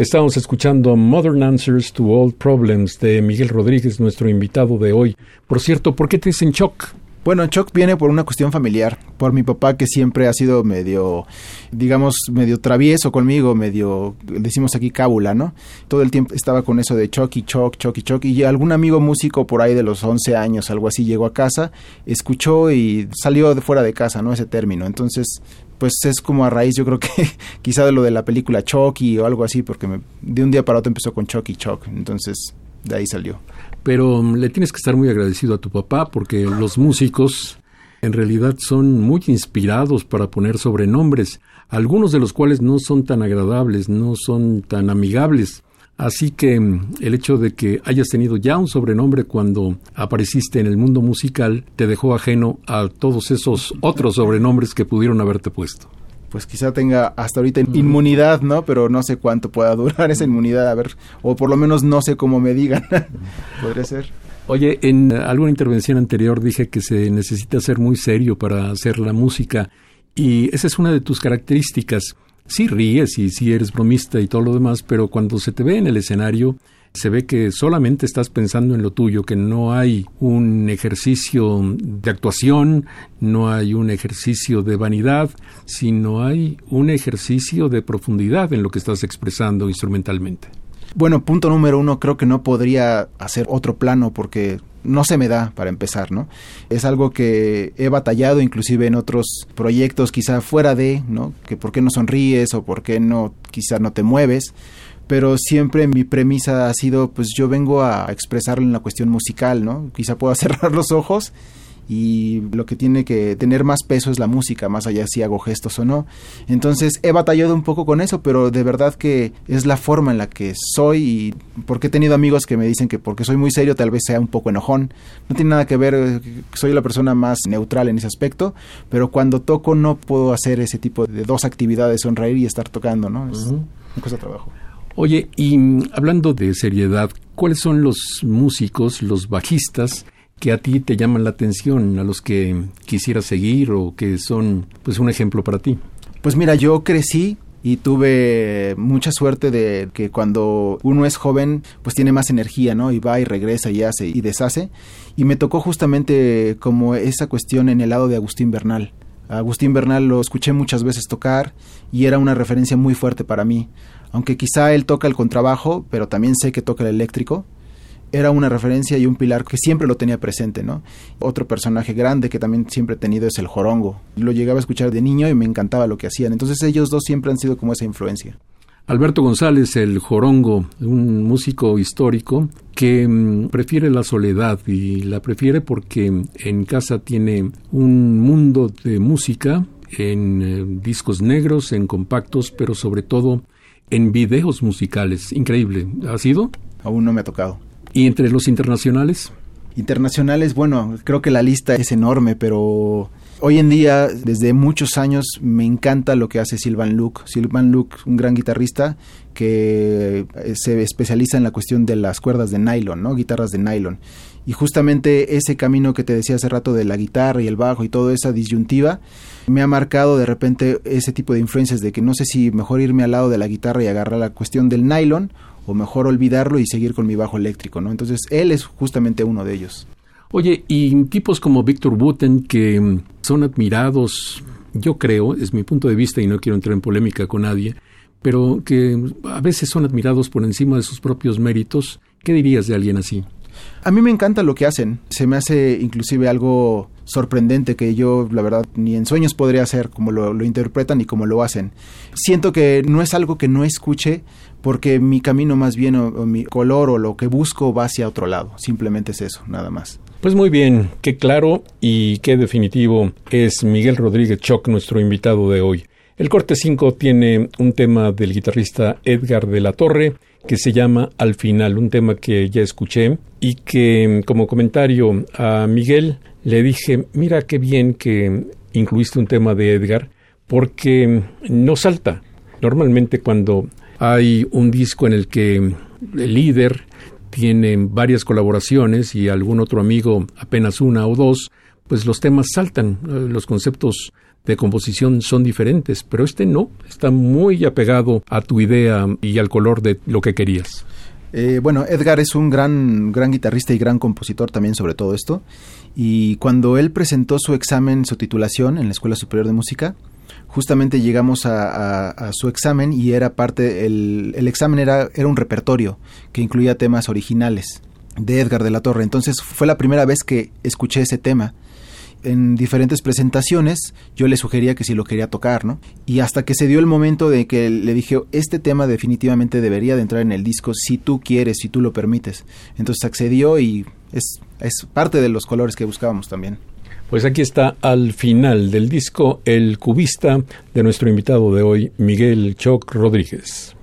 Estamos escuchando Modern Answers to Old Problems de Miguel Rodríguez, nuestro invitado de hoy. Por cierto, ¿por qué te dicen Choc? Bueno, Choc viene por una cuestión familiar, por mi papá que siempre ha sido medio, digamos, medio travieso conmigo, medio, decimos aquí cábula, ¿no? Todo el tiempo estaba con eso de Choc y Choc, Choc y Choc, y algún amigo músico por ahí de los 11 años, algo así, llegó a casa, escuchó y salió de fuera de casa, ¿no? Ese término. Entonces, pues es como a raíz, yo creo que quizá de lo de la película Chucky o algo así, porque de un día para otro empezó con Chucky Chuck, entonces de ahí salió. Pero mm, le tienes que estar muy agradecido a tu papá porque los músicos en realidad son muy inspirados para poner sobrenombres, algunos de los cuales no son tan agradables, no son tan amigables. Así que mm, el hecho de que hayas tenido ya un sobrenombre cuando apareciste en el mundo musical te dejó ajeno a todos esos otros sobrenombres que pudieron haberte puesto. Pues quizá tenga hasta ahorita inmunidad, ¿no? Pero no sé cuánto pueda durar esa inmunidad, a ver, o por lo menos no sé cómo me digan. Podría ser. Oye, en alguna intervención anterior dije que se necesita ser muy serio para hacer la música y esa es una de tus características sí ríes y sí eres bromista y todo lo demás, pero cuando se te ve en el escenario, se ve que solamente estás pensando en lo tuyo, que no hay un ejercicio de actuación, no hay un ejercicio de vanidad, sino hay un ejercicio de profundidad en lo que estás expresando instrumentalmente. Bueno, punto número uno, creo que no podría hacer otro plano porque no se me da para empezar, ¿no? Es algo que he batallado inclusive en otros proyectos, quizá fuera de, ¿no? Que por qué no sonríes o por qué no, quizá no te mueves, pero siempre mi premisa ha sido, pues yo vengo a expresarlo en la cuestión musical, ¿no? Quizá pueda cerrar los ojos y lo que tiene que tener más peso es la música, más allá si hago gestos o no. Entonces he batallado un poco con eso, pero de verdad que es la forma en la que soy y porque he tenido amigos que me dicen que porque soy muy serio tal vez sea un poco enojón. No tiene nada que ver, soy la persona más neutral en ese aspecto, pero cuando toco no puedo hacer ese tipo de dos actividades, sonreír y estar tocando, ¿no? Es una cosa de trabajo. Oye, y hablando de seriedad, ¿cuáles son los músicos, los bajistas que a ti te llaman la atención, a los que quisieras seguir o que son pues un ejemplo para ti? Pues mira, yo crecí y tuve mucha suerte de que cuando uno es joven pues tiene más energía, ¿no? Y va y regresa y hace y deshace y me tocó justamente como esa cuestión en el lado de Agustín Bernal. Agustín Bernal lo escuché muchas veces tocar y era una referencia muy fuerte para mí. Aunque quizá él toca el contrabajo, pero también sé que toca el eléctrico era una referencia y un pilar que siempre lo tenía presente, ¿no? Otro personaje grande que también siempre he tenido es el Jorongo. Lo llegaba a escuchar de niño y me encantaba lo que hacían. Entonces ellos dos siempre han sido como esa influencia. Alberto González, el Jorongo, un músico histórico que mm, prefiere la soledad y la prefiere porque en casa tiene un mundo de música en eh, discos negros, en compactos, pero sobre todo en videos musicales. Increíble. ¿Ha sido? Aún no me ha tocado. ¿Y entre los internacionales? Internacionales, bueno, creo que la lista es enorme, pero hoy en día, desde muchos años, me encanta lo que hace Silvan Luke. Silvan Luke, un gran guitarrista que eh, se especializa en la cuestión de las cuerdas de nylon, ¿no? Guitarras de nylon. Y justamente ese camino que te decía hace rato de la guitarra y el bajo y toda esa disyuntiva, me ha marcado de repente ese tipo de influencias de que no sé si mejor irme al lado de la guitarra y agarrar la cuestión del nylon o mejor olvidarlo y seguir con mi bajo eléctrico, ¿no? Entonces él es justamente uno de ellos. Oye, y tipos como Víctor Buten que mm, son admirados, yo creo, es mi punto de vista y no quiero entrar en polémica con nadie, pero que a veces son admirados por encima de sus propios méritos, ¿qué dirías de alguien así? A mí me encanta lo que hacen. Se me hace inclusive algo sorprendente que yo, la verdad, ni en sueños podría hacer como lo, lo, interpretan y como lo hacen. Siento que no es algo que no escuche porque mi camino más bien o, mi color o lo que busco va hacia otro lado. Simplemente es eso, nada más. Pues muy bien, qué claro y qué definitivo es Miguel Rodríguez Choc, nuestro invitado de hoy. El corte 5 tiene un tema del guitarrista Edgar de la Torre que se llama Al final, un tema que ya escuché y que como comentario a Miguel le dije, mira qué bien que incluiste un tema de Edgar porque no salta. Normalmente cuando hay un disco en el que el líder tiene varias colaboraciones y algún otro amigo apenas una o dos, pues los temas saltan, los conceptos de composición son diferentes, pero este no, está muy apegado a tu idea y al color de lo que querías. Eh, bueno, Edgar es un gran, gran guitarrista y gran compositor también sobre todo esto. Y cuando él presentó su examen, su titulación en la Escuela Superior de Música, justamente llegamos a, su examen y era parte, el, examen era, era un repertorio que incluía temas originales de Edgar de la Torre. Entonces fue la primera vez que escuché ese tema en diferentes presentaciones yo le sugería que si lo quería tocar, ¿no? Y hasta que se dio el momento de que le dije, este tema definitivamente debería de entrar en el disco si tú quieres, si tú lo permites. Entonces accedió y es parte de los colores que buscábamos también. Pues aquí está al final del disco El Cubista de nuestro invitado de hoy, Miguel Choc Rodríguez.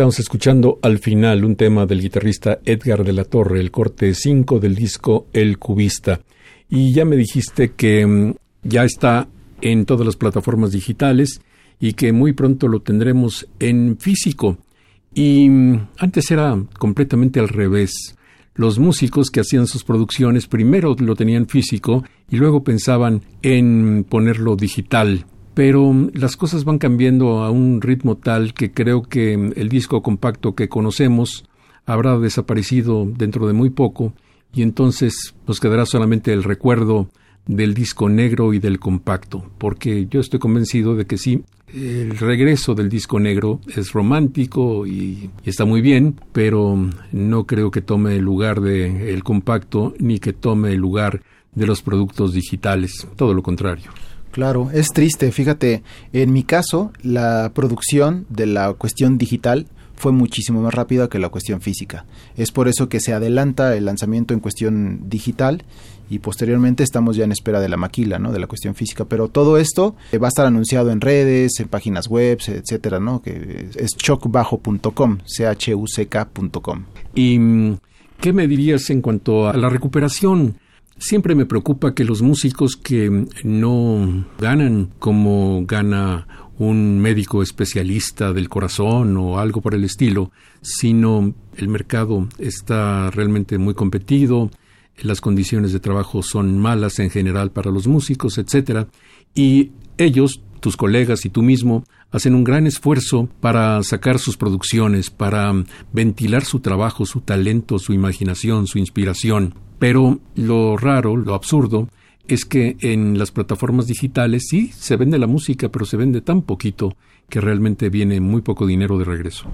Estamos escuchando al final un tema del guitarrista Edgar de la Torre, el corte 5 del disco El Cubista. Y ya me dijiste que mm, ya está en todas las plataformas digitales y que muy pronto lo tendremos en físico. Y mm, antes era completamente al revés. Los músicos que hacían sus producciones primero lo tenían físico y luego pensaban en ponerlo digital. Pero mm, las cosas van cambiando a un ritmo tal que creo que mm, el disco compacto que conocemos habrá desaparecido dentro de muy poco y entonces nos quedará solamente el recuerdo del disco negro y del compacto, porque yo estoy convencido de que sí, el regreso del disco negro es romántico y, está muy bien, pero no creo que tome el lugar del compacto ni que tome el lugar de los productos digitales, todo lo contrario. Claro, es triste, fíjate, en mi caso la producción de la cuestión digital fue muchísimo más rápida que la cuestión física. Es por eso que se adelanta el lanzamiento en cuestión digital y posteriormente estamos ya en espera de la maquila, ¿no? De la cuestión física. Pero todo esto va a estar anunciado en redes, en páginas web, etcétera, ¿no? Que es chocbajo.com, c h u c k.com. ¿Y mm, qué me dirías en cuanto a la recuperación? Siempre me preocupa que los músicos que no ganan como gana un médico especialista del corazón o algo por el estilo, sino el mercado está realmente muy competido, las condiciones de trabajo son malas en general para los músicos, etcétera, y ellos, tus colegas y tú mismo, hacen un gran esfuerzo para sacar sus producciones, para ventilar su trabajo, su talento, su imaginación, su inspiración. Pero lo raro, lo absurdo, es que en las plataformas digitales sí se vende la música, pero se vende tan poquito que realmente viene muy poco dinero de regreso.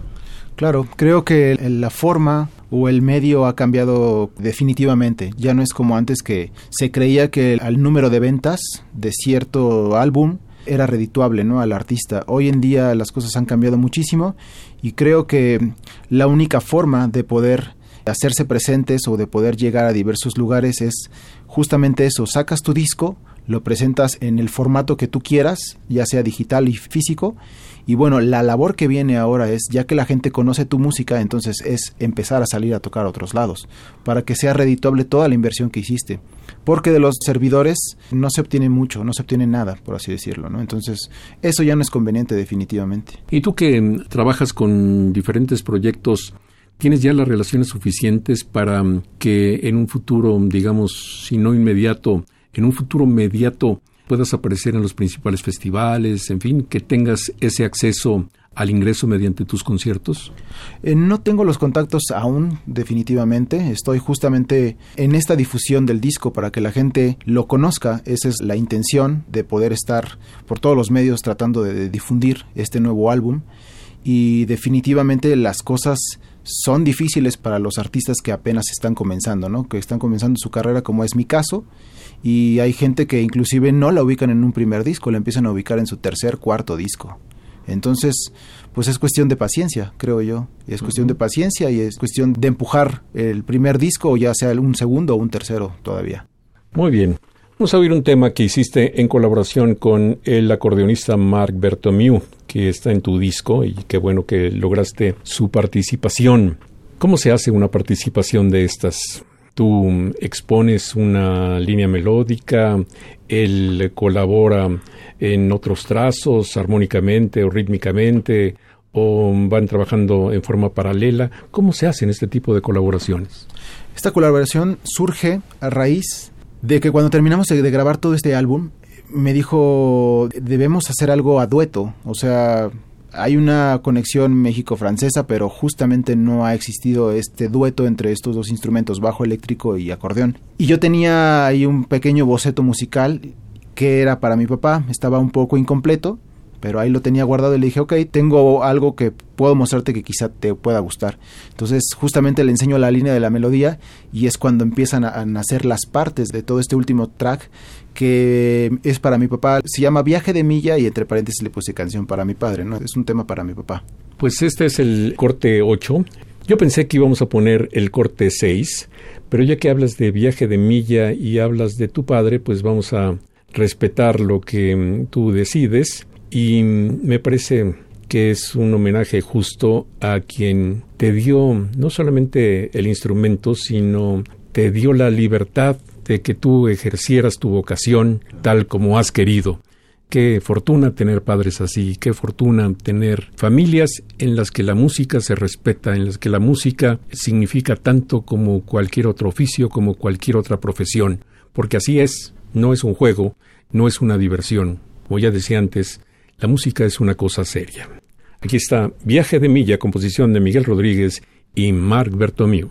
Claro, creo que la forma o el medio ha cambiado definitivamente. Ya no es como antes que se creía que el número de ventas de cierto álbum era redituable, ¿no? Al artista. Hoy en día las cosas han cambiado muchísimo y creo que la única forma de poder hacerse presentes o de poder llegar a diversos lugares es justamente eso. Sacas tu disco, lo presentas en el formato que tú quieras, ya sea digital y físico, y bueno, la labor que viene ahora es, ya que la gente conoce tu música, entonces es empezar a salir a tocar a otros lados, para que sea redituable toda la inversión que hiciste. Porque de los servidores no se obtiene mucho, no se obtiene nada, por así decirlo, ¿no? Entonces, eso ya no es conveniente definitivamente. Y tú que trabajas con diferentes proyectos, ¿Tienes ya las relaciones suficientes para mm, que en un futuro, digamos, si no inmediato, en un futuro inmediato puedas aparecer en los principales festivales, en fin, que tengas ese acceso al ingreso mediante tus conciertos? Eh, no tengo los contactos aún, definitivamente. Estoy justamente en esta difusión del disco para que la gente lo conozca. Esa es la intención de poder estar por todos los medios tratando de difundir este nuevo álbum. Y definitivamente las cosas son difíciles para los artistas que apenas están comenzando, ¿no? Que están comenzando su carrera, como es mi caso y hay gente que inclusive no la ubican en un primer disco, la empiezan a ubicar en su tercer, cuarto disco. Entonces, pues es cuestión de paciencia, creo yo. Es cuestión de paciencia y es cuestión de empujar el primer disco o ya sea un segundo o un tercero todavía. Muy bien. Vamos a oír un tema que hiciste en colaboración con el acordeonista Marc Bertomiu, que está en tu disco y qué bueno que lograste su participación. ¿Cómo se hace una participación de estas? tú expones una línea melódica, él colabora en otros trazos, armónicamente o rítmicamente, o van trabajando en forma paralela. ¿Cómo se hacen este tipo de colaboraciones? Esta colaboración surge a raíz de que cuando terminamos de grabar todo este álbum, me dijo, debemos hacer algo a dueto, o sea, hay una conexión México-francesa, pero justamente no ha existido este dueto entre estos dos instrumentos, bajo eléctrico y acordeón. Y yo tenía ahí un pequeño boceto musical que era para mi papá, estaba un poco incompleto, pero ahí lo tenía guardado y le dije, ok, tengo algo que puedo mostrarte que quizá te pueda gustar. Entonces justamente le enseño la línea de la melodía y es cuando empiezan a, nacer las partes de todo este último track que es para mi papá, se llama Viaje de Milla y entre paréntesis le puse canción para mi padre, ¿no? Es un tema para mi papá. Pues este es el corte 8. Yo pensé que íbamos a poner el corte 6, pero ya que hablas de Viaje de Milla y hablas de tu padre, pues vamos a respetar lo que mm, tú decides y me parece que es un homenaje justo a quien te dio no solamente el instrumento, sino te dio la libertad de que tú ejercieras tu vocación tal como has querido. Qué fortuna tener padres así, qué fortuna tener familias en las que la música se respeta, en las que la música significa tanto como cualquier otro oficio, como cualquier otra profesión, porque así es, no es un juego, no es una diversión. Como ya decía antes, la música es una cosa seria. Aquí está Viaje de Milla, composición de Miguel Rodríguez y Marc Bertomeu.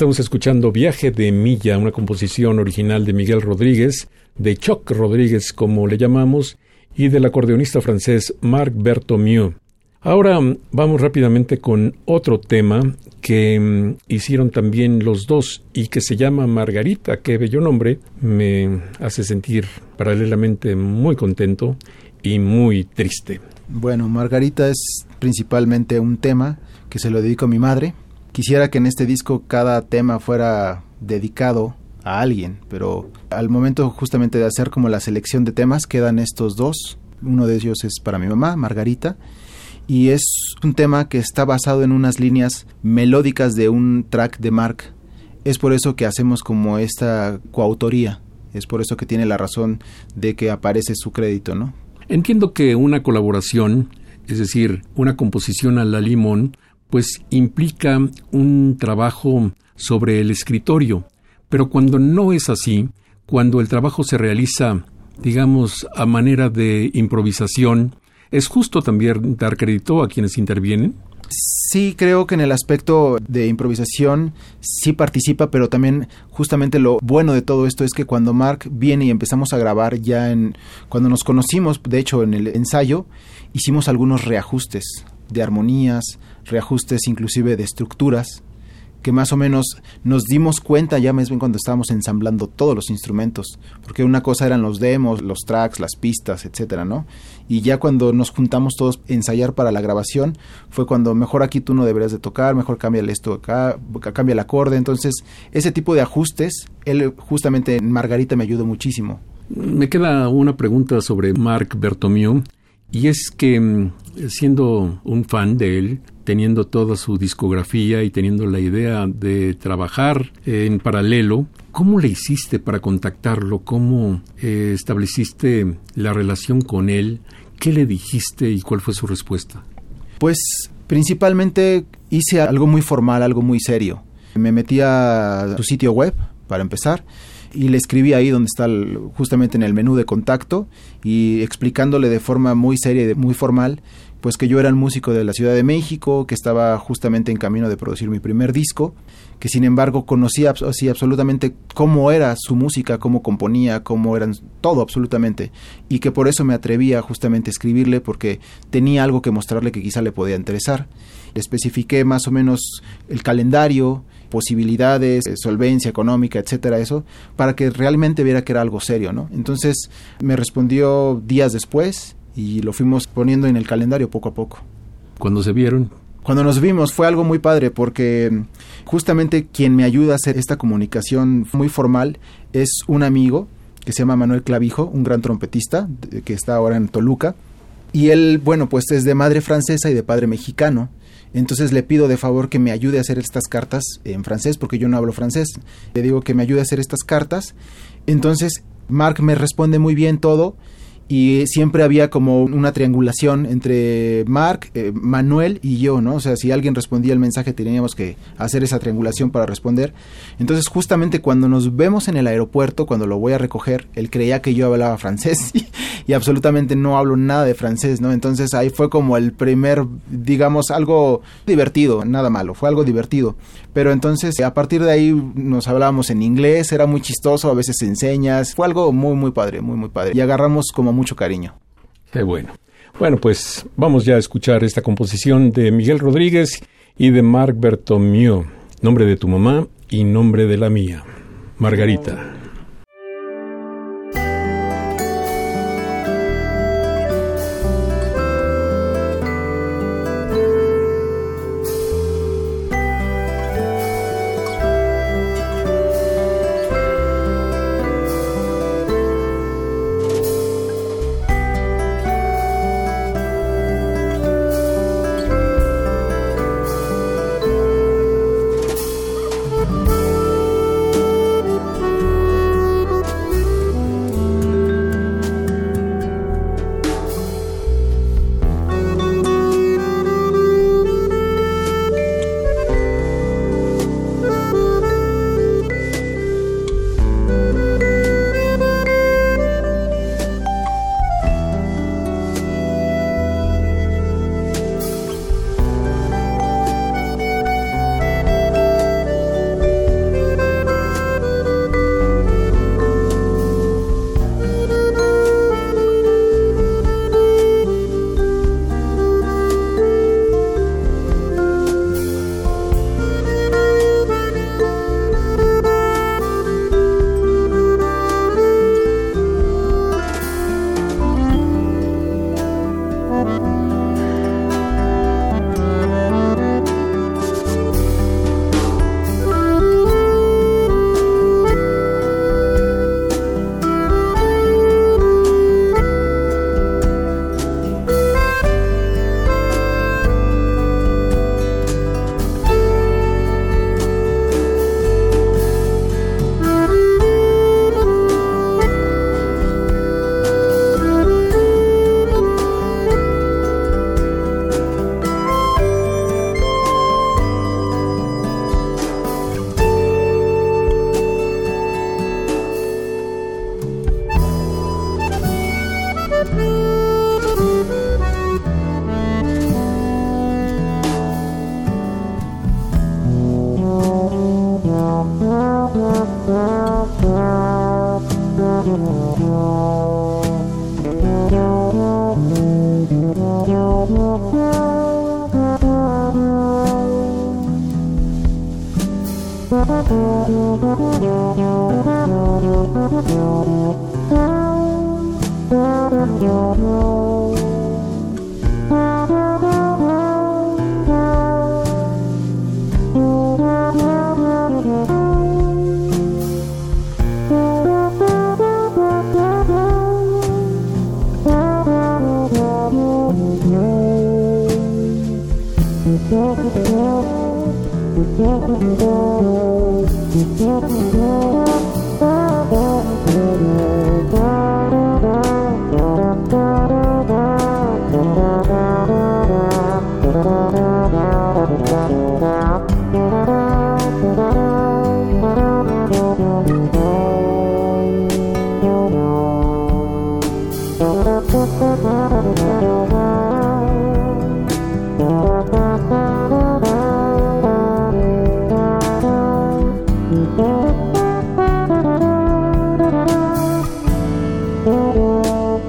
Estamos escuchando Viaje de Milla, una composición original de Miguel Rodríguez, de Choc Rodríguez como le llamamos, y del acordeonista francés Marc Bertomeu. Ahora mm, vamos rápidamente con otro tema que mm, hicieron también los dos y que se llama Margarita, qué bello nombre, me hace sentir paralelamente muy contento y muy triste. Bueno, Margarita es principalmente un tema que se lo dedico a mi madre, Quisiera que en este disco cada tema fuera dedicado a alguien, pero al momento justamente de hacer como la selección de temas quedan estos dos. Uno de ellos es para mi mamá, Margarita, y es un tema que está basado en unas líneas melódicas de un track de Mark. Es por eso que hacemos como esta coautoría. Es por eso que tiene la razón de que aparece su crédito, ¿no? Entiendo que una colaboración, es decir, una composición a la limón, pues implica un trabajo sobre el escritorio. Pero cuando no es así, cuando el trabajo se realiza, digamos, a manera de improvisación, ¿es justo también dar crédito a quienes intervienen? Sí, creo que en el aspecto de improvisación sí participa, pero también justamente lo bueno de todo esto es que cuando Mark viene y empezamos a grabar ya en cuando nos conocimos, de hecho en el ensayo, hicimos algunos reajustes de armonías, reajustes inclusive de estructuras que más o menos nos dimos cuenta ya más bien cuando estábamos ensamblando todos los instrumentos, porque una cosa eran los demos, los tracks, las pistas, etcétera, ¿no? Y ya cuando nos juntamos todos a ensayar para la grabación, fue cuando mejor aquí tú no deberías de tocar, mejor cámbiale esto acá, cambia el acorde, entonces ese tipo de ajustes, él justamente en Margarita me ayudó muchísimo. Me queda una pregunta sobre Marc Bertomeu y es que mm, siendo un fan de él, teniendo toda su discografía y teniendo la idea de trabajar en paralelo, ¿cómo le hiciste para contactarlo? ¿Cómo eh, estableciste la relación con él? ¿Qué le dijiste y cuál fue su respuesta? Pues principalmente hice algo muy formal, algo muy serio. Me metí a su sitio web, para empezar, y le escribí ahí donde está justamente en el menú de contacto y explicándole de forma muy seria y muy formal pues que yo era el músico de la Ciudad de México, que estaba justamente en camino de producir mi primer disco, que sin embargo conocía así absolutamente cómo era su música, cómo componía, cómo eran todo absolutamente, y que por eso me atrevía justamente a escribirle porque tenía algo que mostrarle que quizá le podía interesar. Le especifiqué más o menos el calendario, posibilidades, solvencia económica, etcétera, eso, para que realmente viera que era algo serio, ¿no? Entonces me respondió días después y lo fuimos poniendo en el calendario poco a poco. ¿Cuándo se vieron? Cuando nos vimos fue algo muy padre porque justamente quien me ayuda a hacer esta comunicación muy formal es un amigo que se llama Manuel Clavijo, un gran trompetista que está ahora en Toluca. Y él, bueno, pues es de madre francesa y de padre mexicano. Entonces le pido de favor que me ayude a hacer estas cartas en francés porque yo no hablo francés. Le digo que me ayude a hacer estas cartas. Entonces Mark me responde muy bien todo y siempre había como una triangulación entre Mark, eh, Manuel y yo, ¿no? O sea, si alguien respondía el mensaje teníamos que hacer esa triangulación para responder. Entonces, justamente cuando nos vemos en el aeropuerto, cuando lo voy a recoger, él creía que yo hablaba francés y, absolutamente no hablo nada de francés, ¿no? Entonces ahí fue como el primer, digamos, algo divertido, nada malo, fue algo divertido. Pero entonces, a partir de ahí nos hablábamos en inglés, era muy chistoso, a veces enseñas, fue algo muy, muy padre, muy, muy padre. Y agarramos como mucho cariño. Qué bueno. Bueno, pues vamos ya a escuchar esta composición de Miguel Rodríguez y de Marc Bertomeu, nombre de tu mamá y nombre de la mía, Margarita.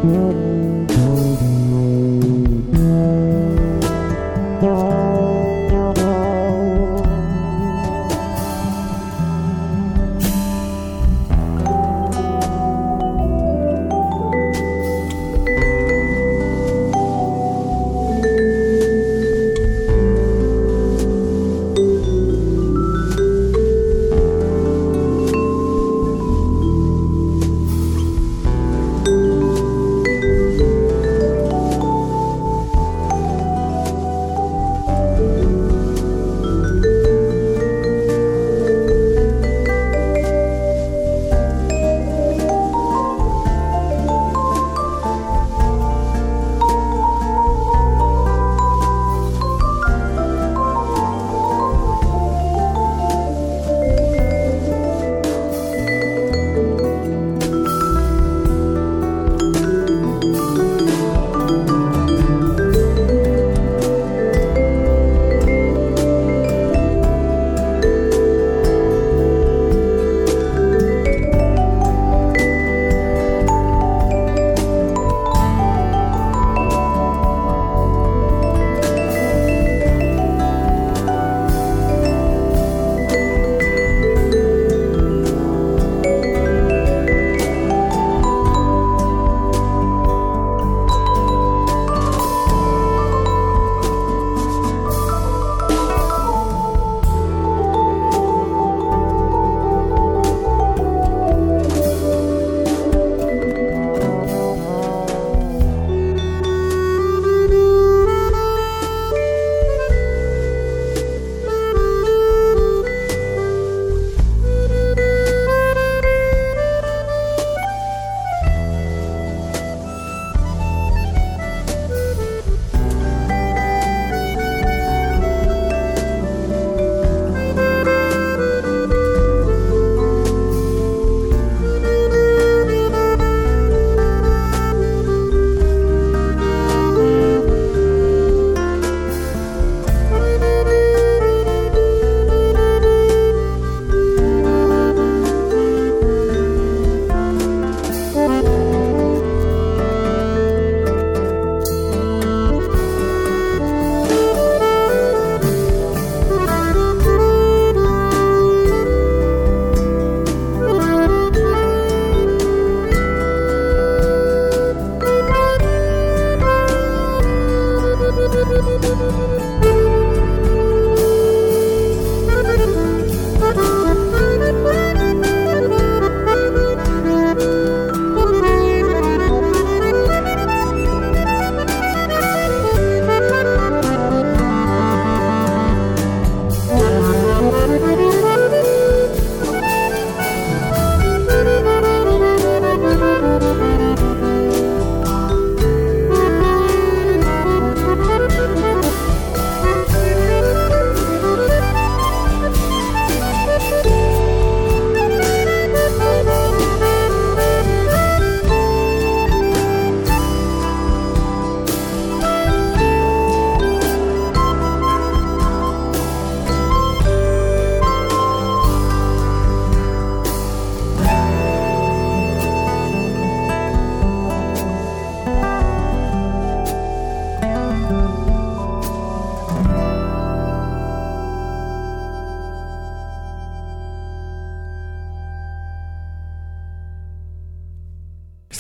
Mm-hmm.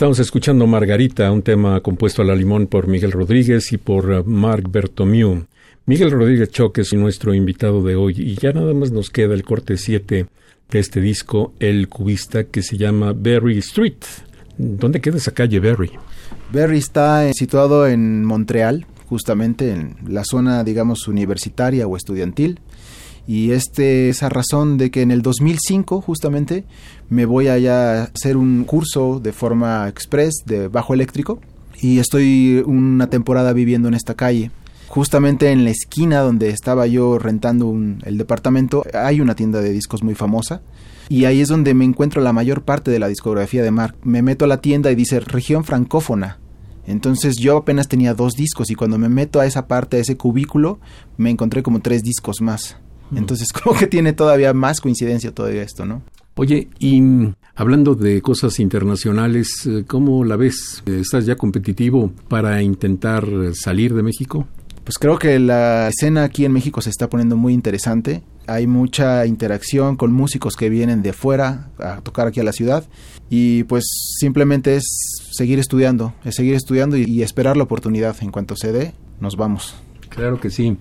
Estamos escuchando Margarita, un tema compuesto a la limón por Miguel Rodríguez y por uh, Marc Bertomiu. Miguel Rodríguez Choque es nuestro invitado de hoy y ya nada más nos queda el corte 7 de este disco, El Cubista, que se llama Berry Street. ¿Dónde queda esa calle Berry? Berry está eh, situado en Montreal, justamente en la zona, digamos, universitaria o estudiantil. Y este, esa razón de que en el 2005, justamente, me voy a hacer un curso de forma express de bajo eléctrico y estoy una temporada viviendo en esta calle justamente en la esquina donde estaba yo rentando el departamento hay una tienda de discos muy famosa y ahí es donde me encuentro la mayor parte de la discografía de Mark. Me meto a la tienda y dice región francófona. Entonces yo apenas tenía dos discos y cuando me meto a esa parte, a ese cubículo, me encontré como tres discos más. Entonces como que tiene todavía más coincidencia todavía esto, ¿no? Oye, y hablando de cosas internacionales, ¿cómo la ves? ¿Estás ya competitivo para intentar salir de México? Pues creo que la escena aquí en México se está poniendo muy interesante. Hay mucha interacción con músicos que vienen de fuera a tocar aquí a la ciudad y pues simplemente es seguir estudiando, es seguir estudiando y, esperar la oportunidad. En cuanto se dé, nos vamos. Claro que sí.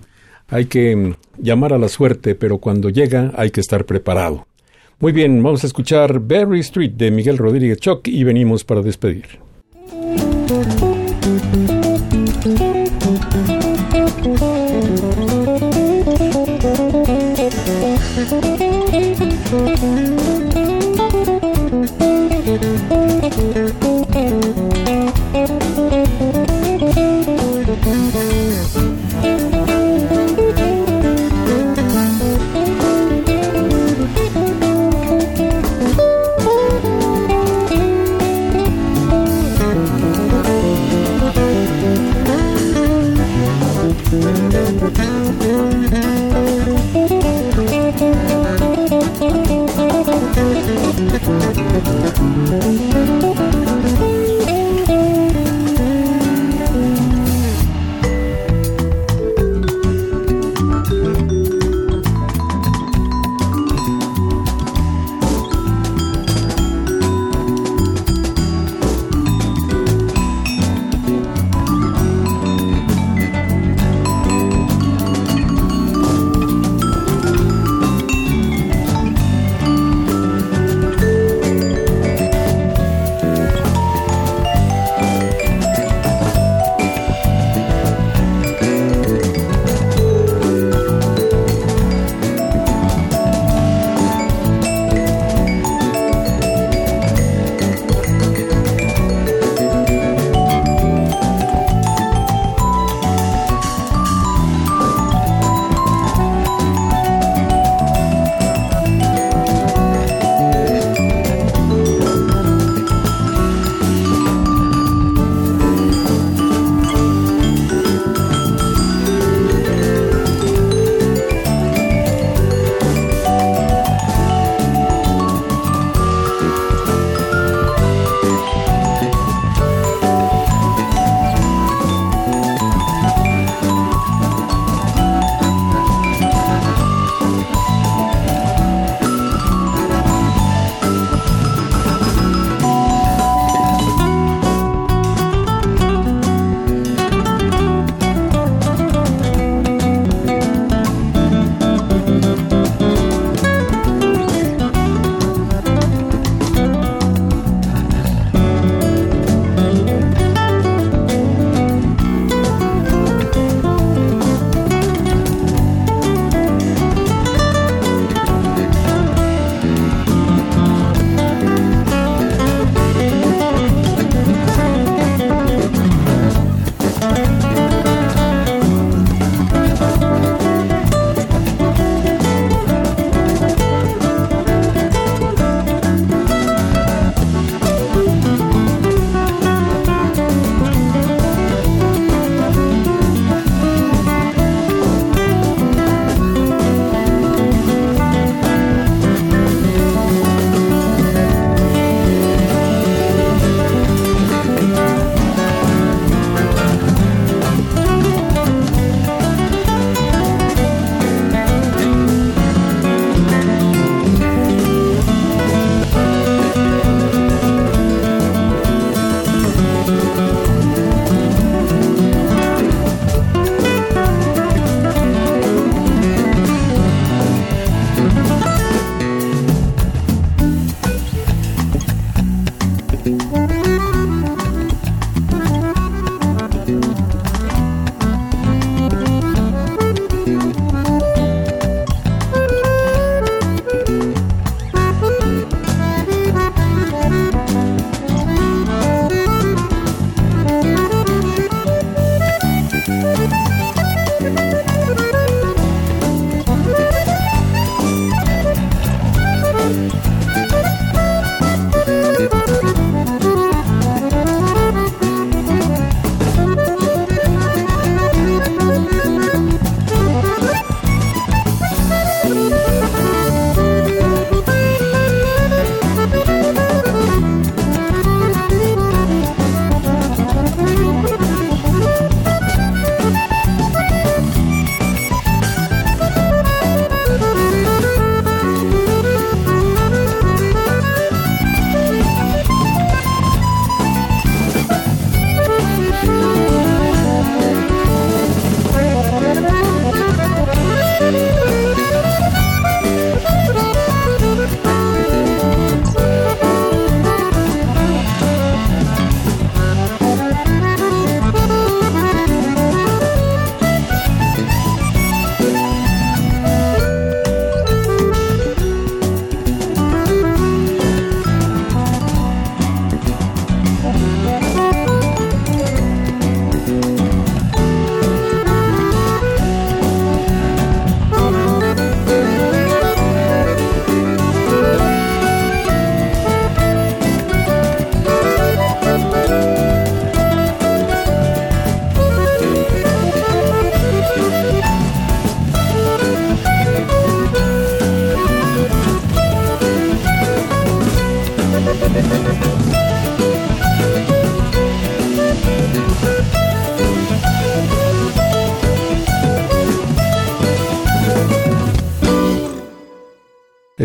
Hay que mm, llamar a la suerte, pero cuando llega hay que estar preparado. Muy bien, vamos a escuchar Berry Street de Miguel Rodríguez Choc y venimos para despedir.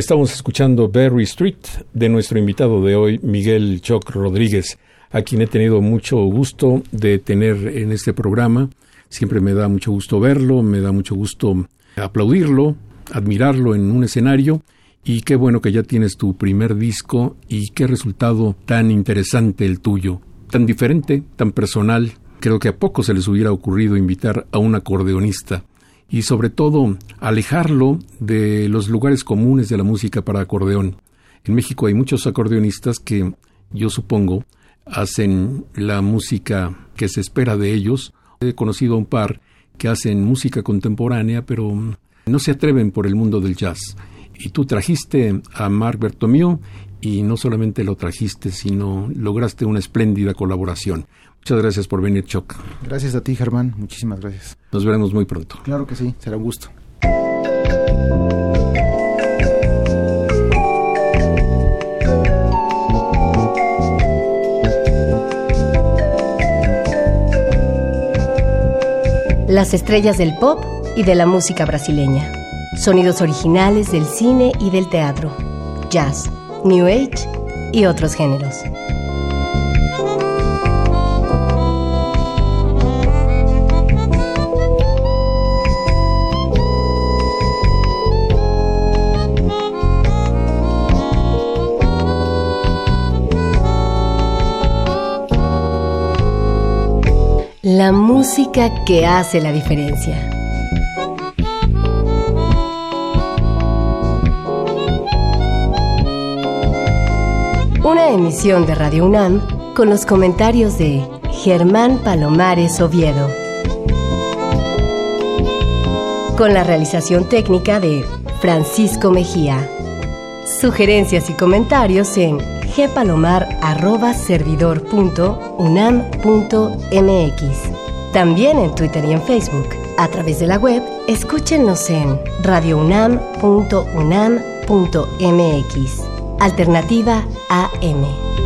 Estamos escuchando Berry Street de nuestro invitado de hoy, Miguel Choc Rodríguez, a quien he tenido mucho gusto de tener en este programa. Siempre me da mucho gusto verlo, me da mucho gusto aplaudirlo, admirarlo en un escenario y qué bueno que ya tienes tu primer disco y qué resultado tan interesante el tuyo, tan diferente, tan personal. Creo que a poco se les hubiera ocurrido invitar a un acordeonista y sobre todo alejarlo de los lugares comunes de la música para acordeón. En México hay muchos acordeonistas que yo supongo hacen la música que se espera de ellos. He conocido a un par que hacen música contemporánea, pero no se atreven por el mundo del jazz. Y tú trajiste a Marc Bertomeu y no solamente lo trajiste, sino lograste una espléndida colaboración. Muchas gracias por venir, Choc. Gracias a ti, Germán. Muchísimas gracias. Nos veremos muy pronto. Claro que sí, será un gusto. Las estrellas del pop y de la música brasileña. Sonidos originales del cine y del teatro. Jazz, New Age y otros géneros. La música que hace la diferencia. Una emisión de Radio UNAM con los comentarios de Germán Palomares Oviedo. Con la realización técnica de Francisco Mejía. Sugerencias y comentarios en gpalomar.servidor.unam.mx. También en Twitter y en Facebook. A través de la web, escúchenos en radiounam.unam.mx. Alternativa AM.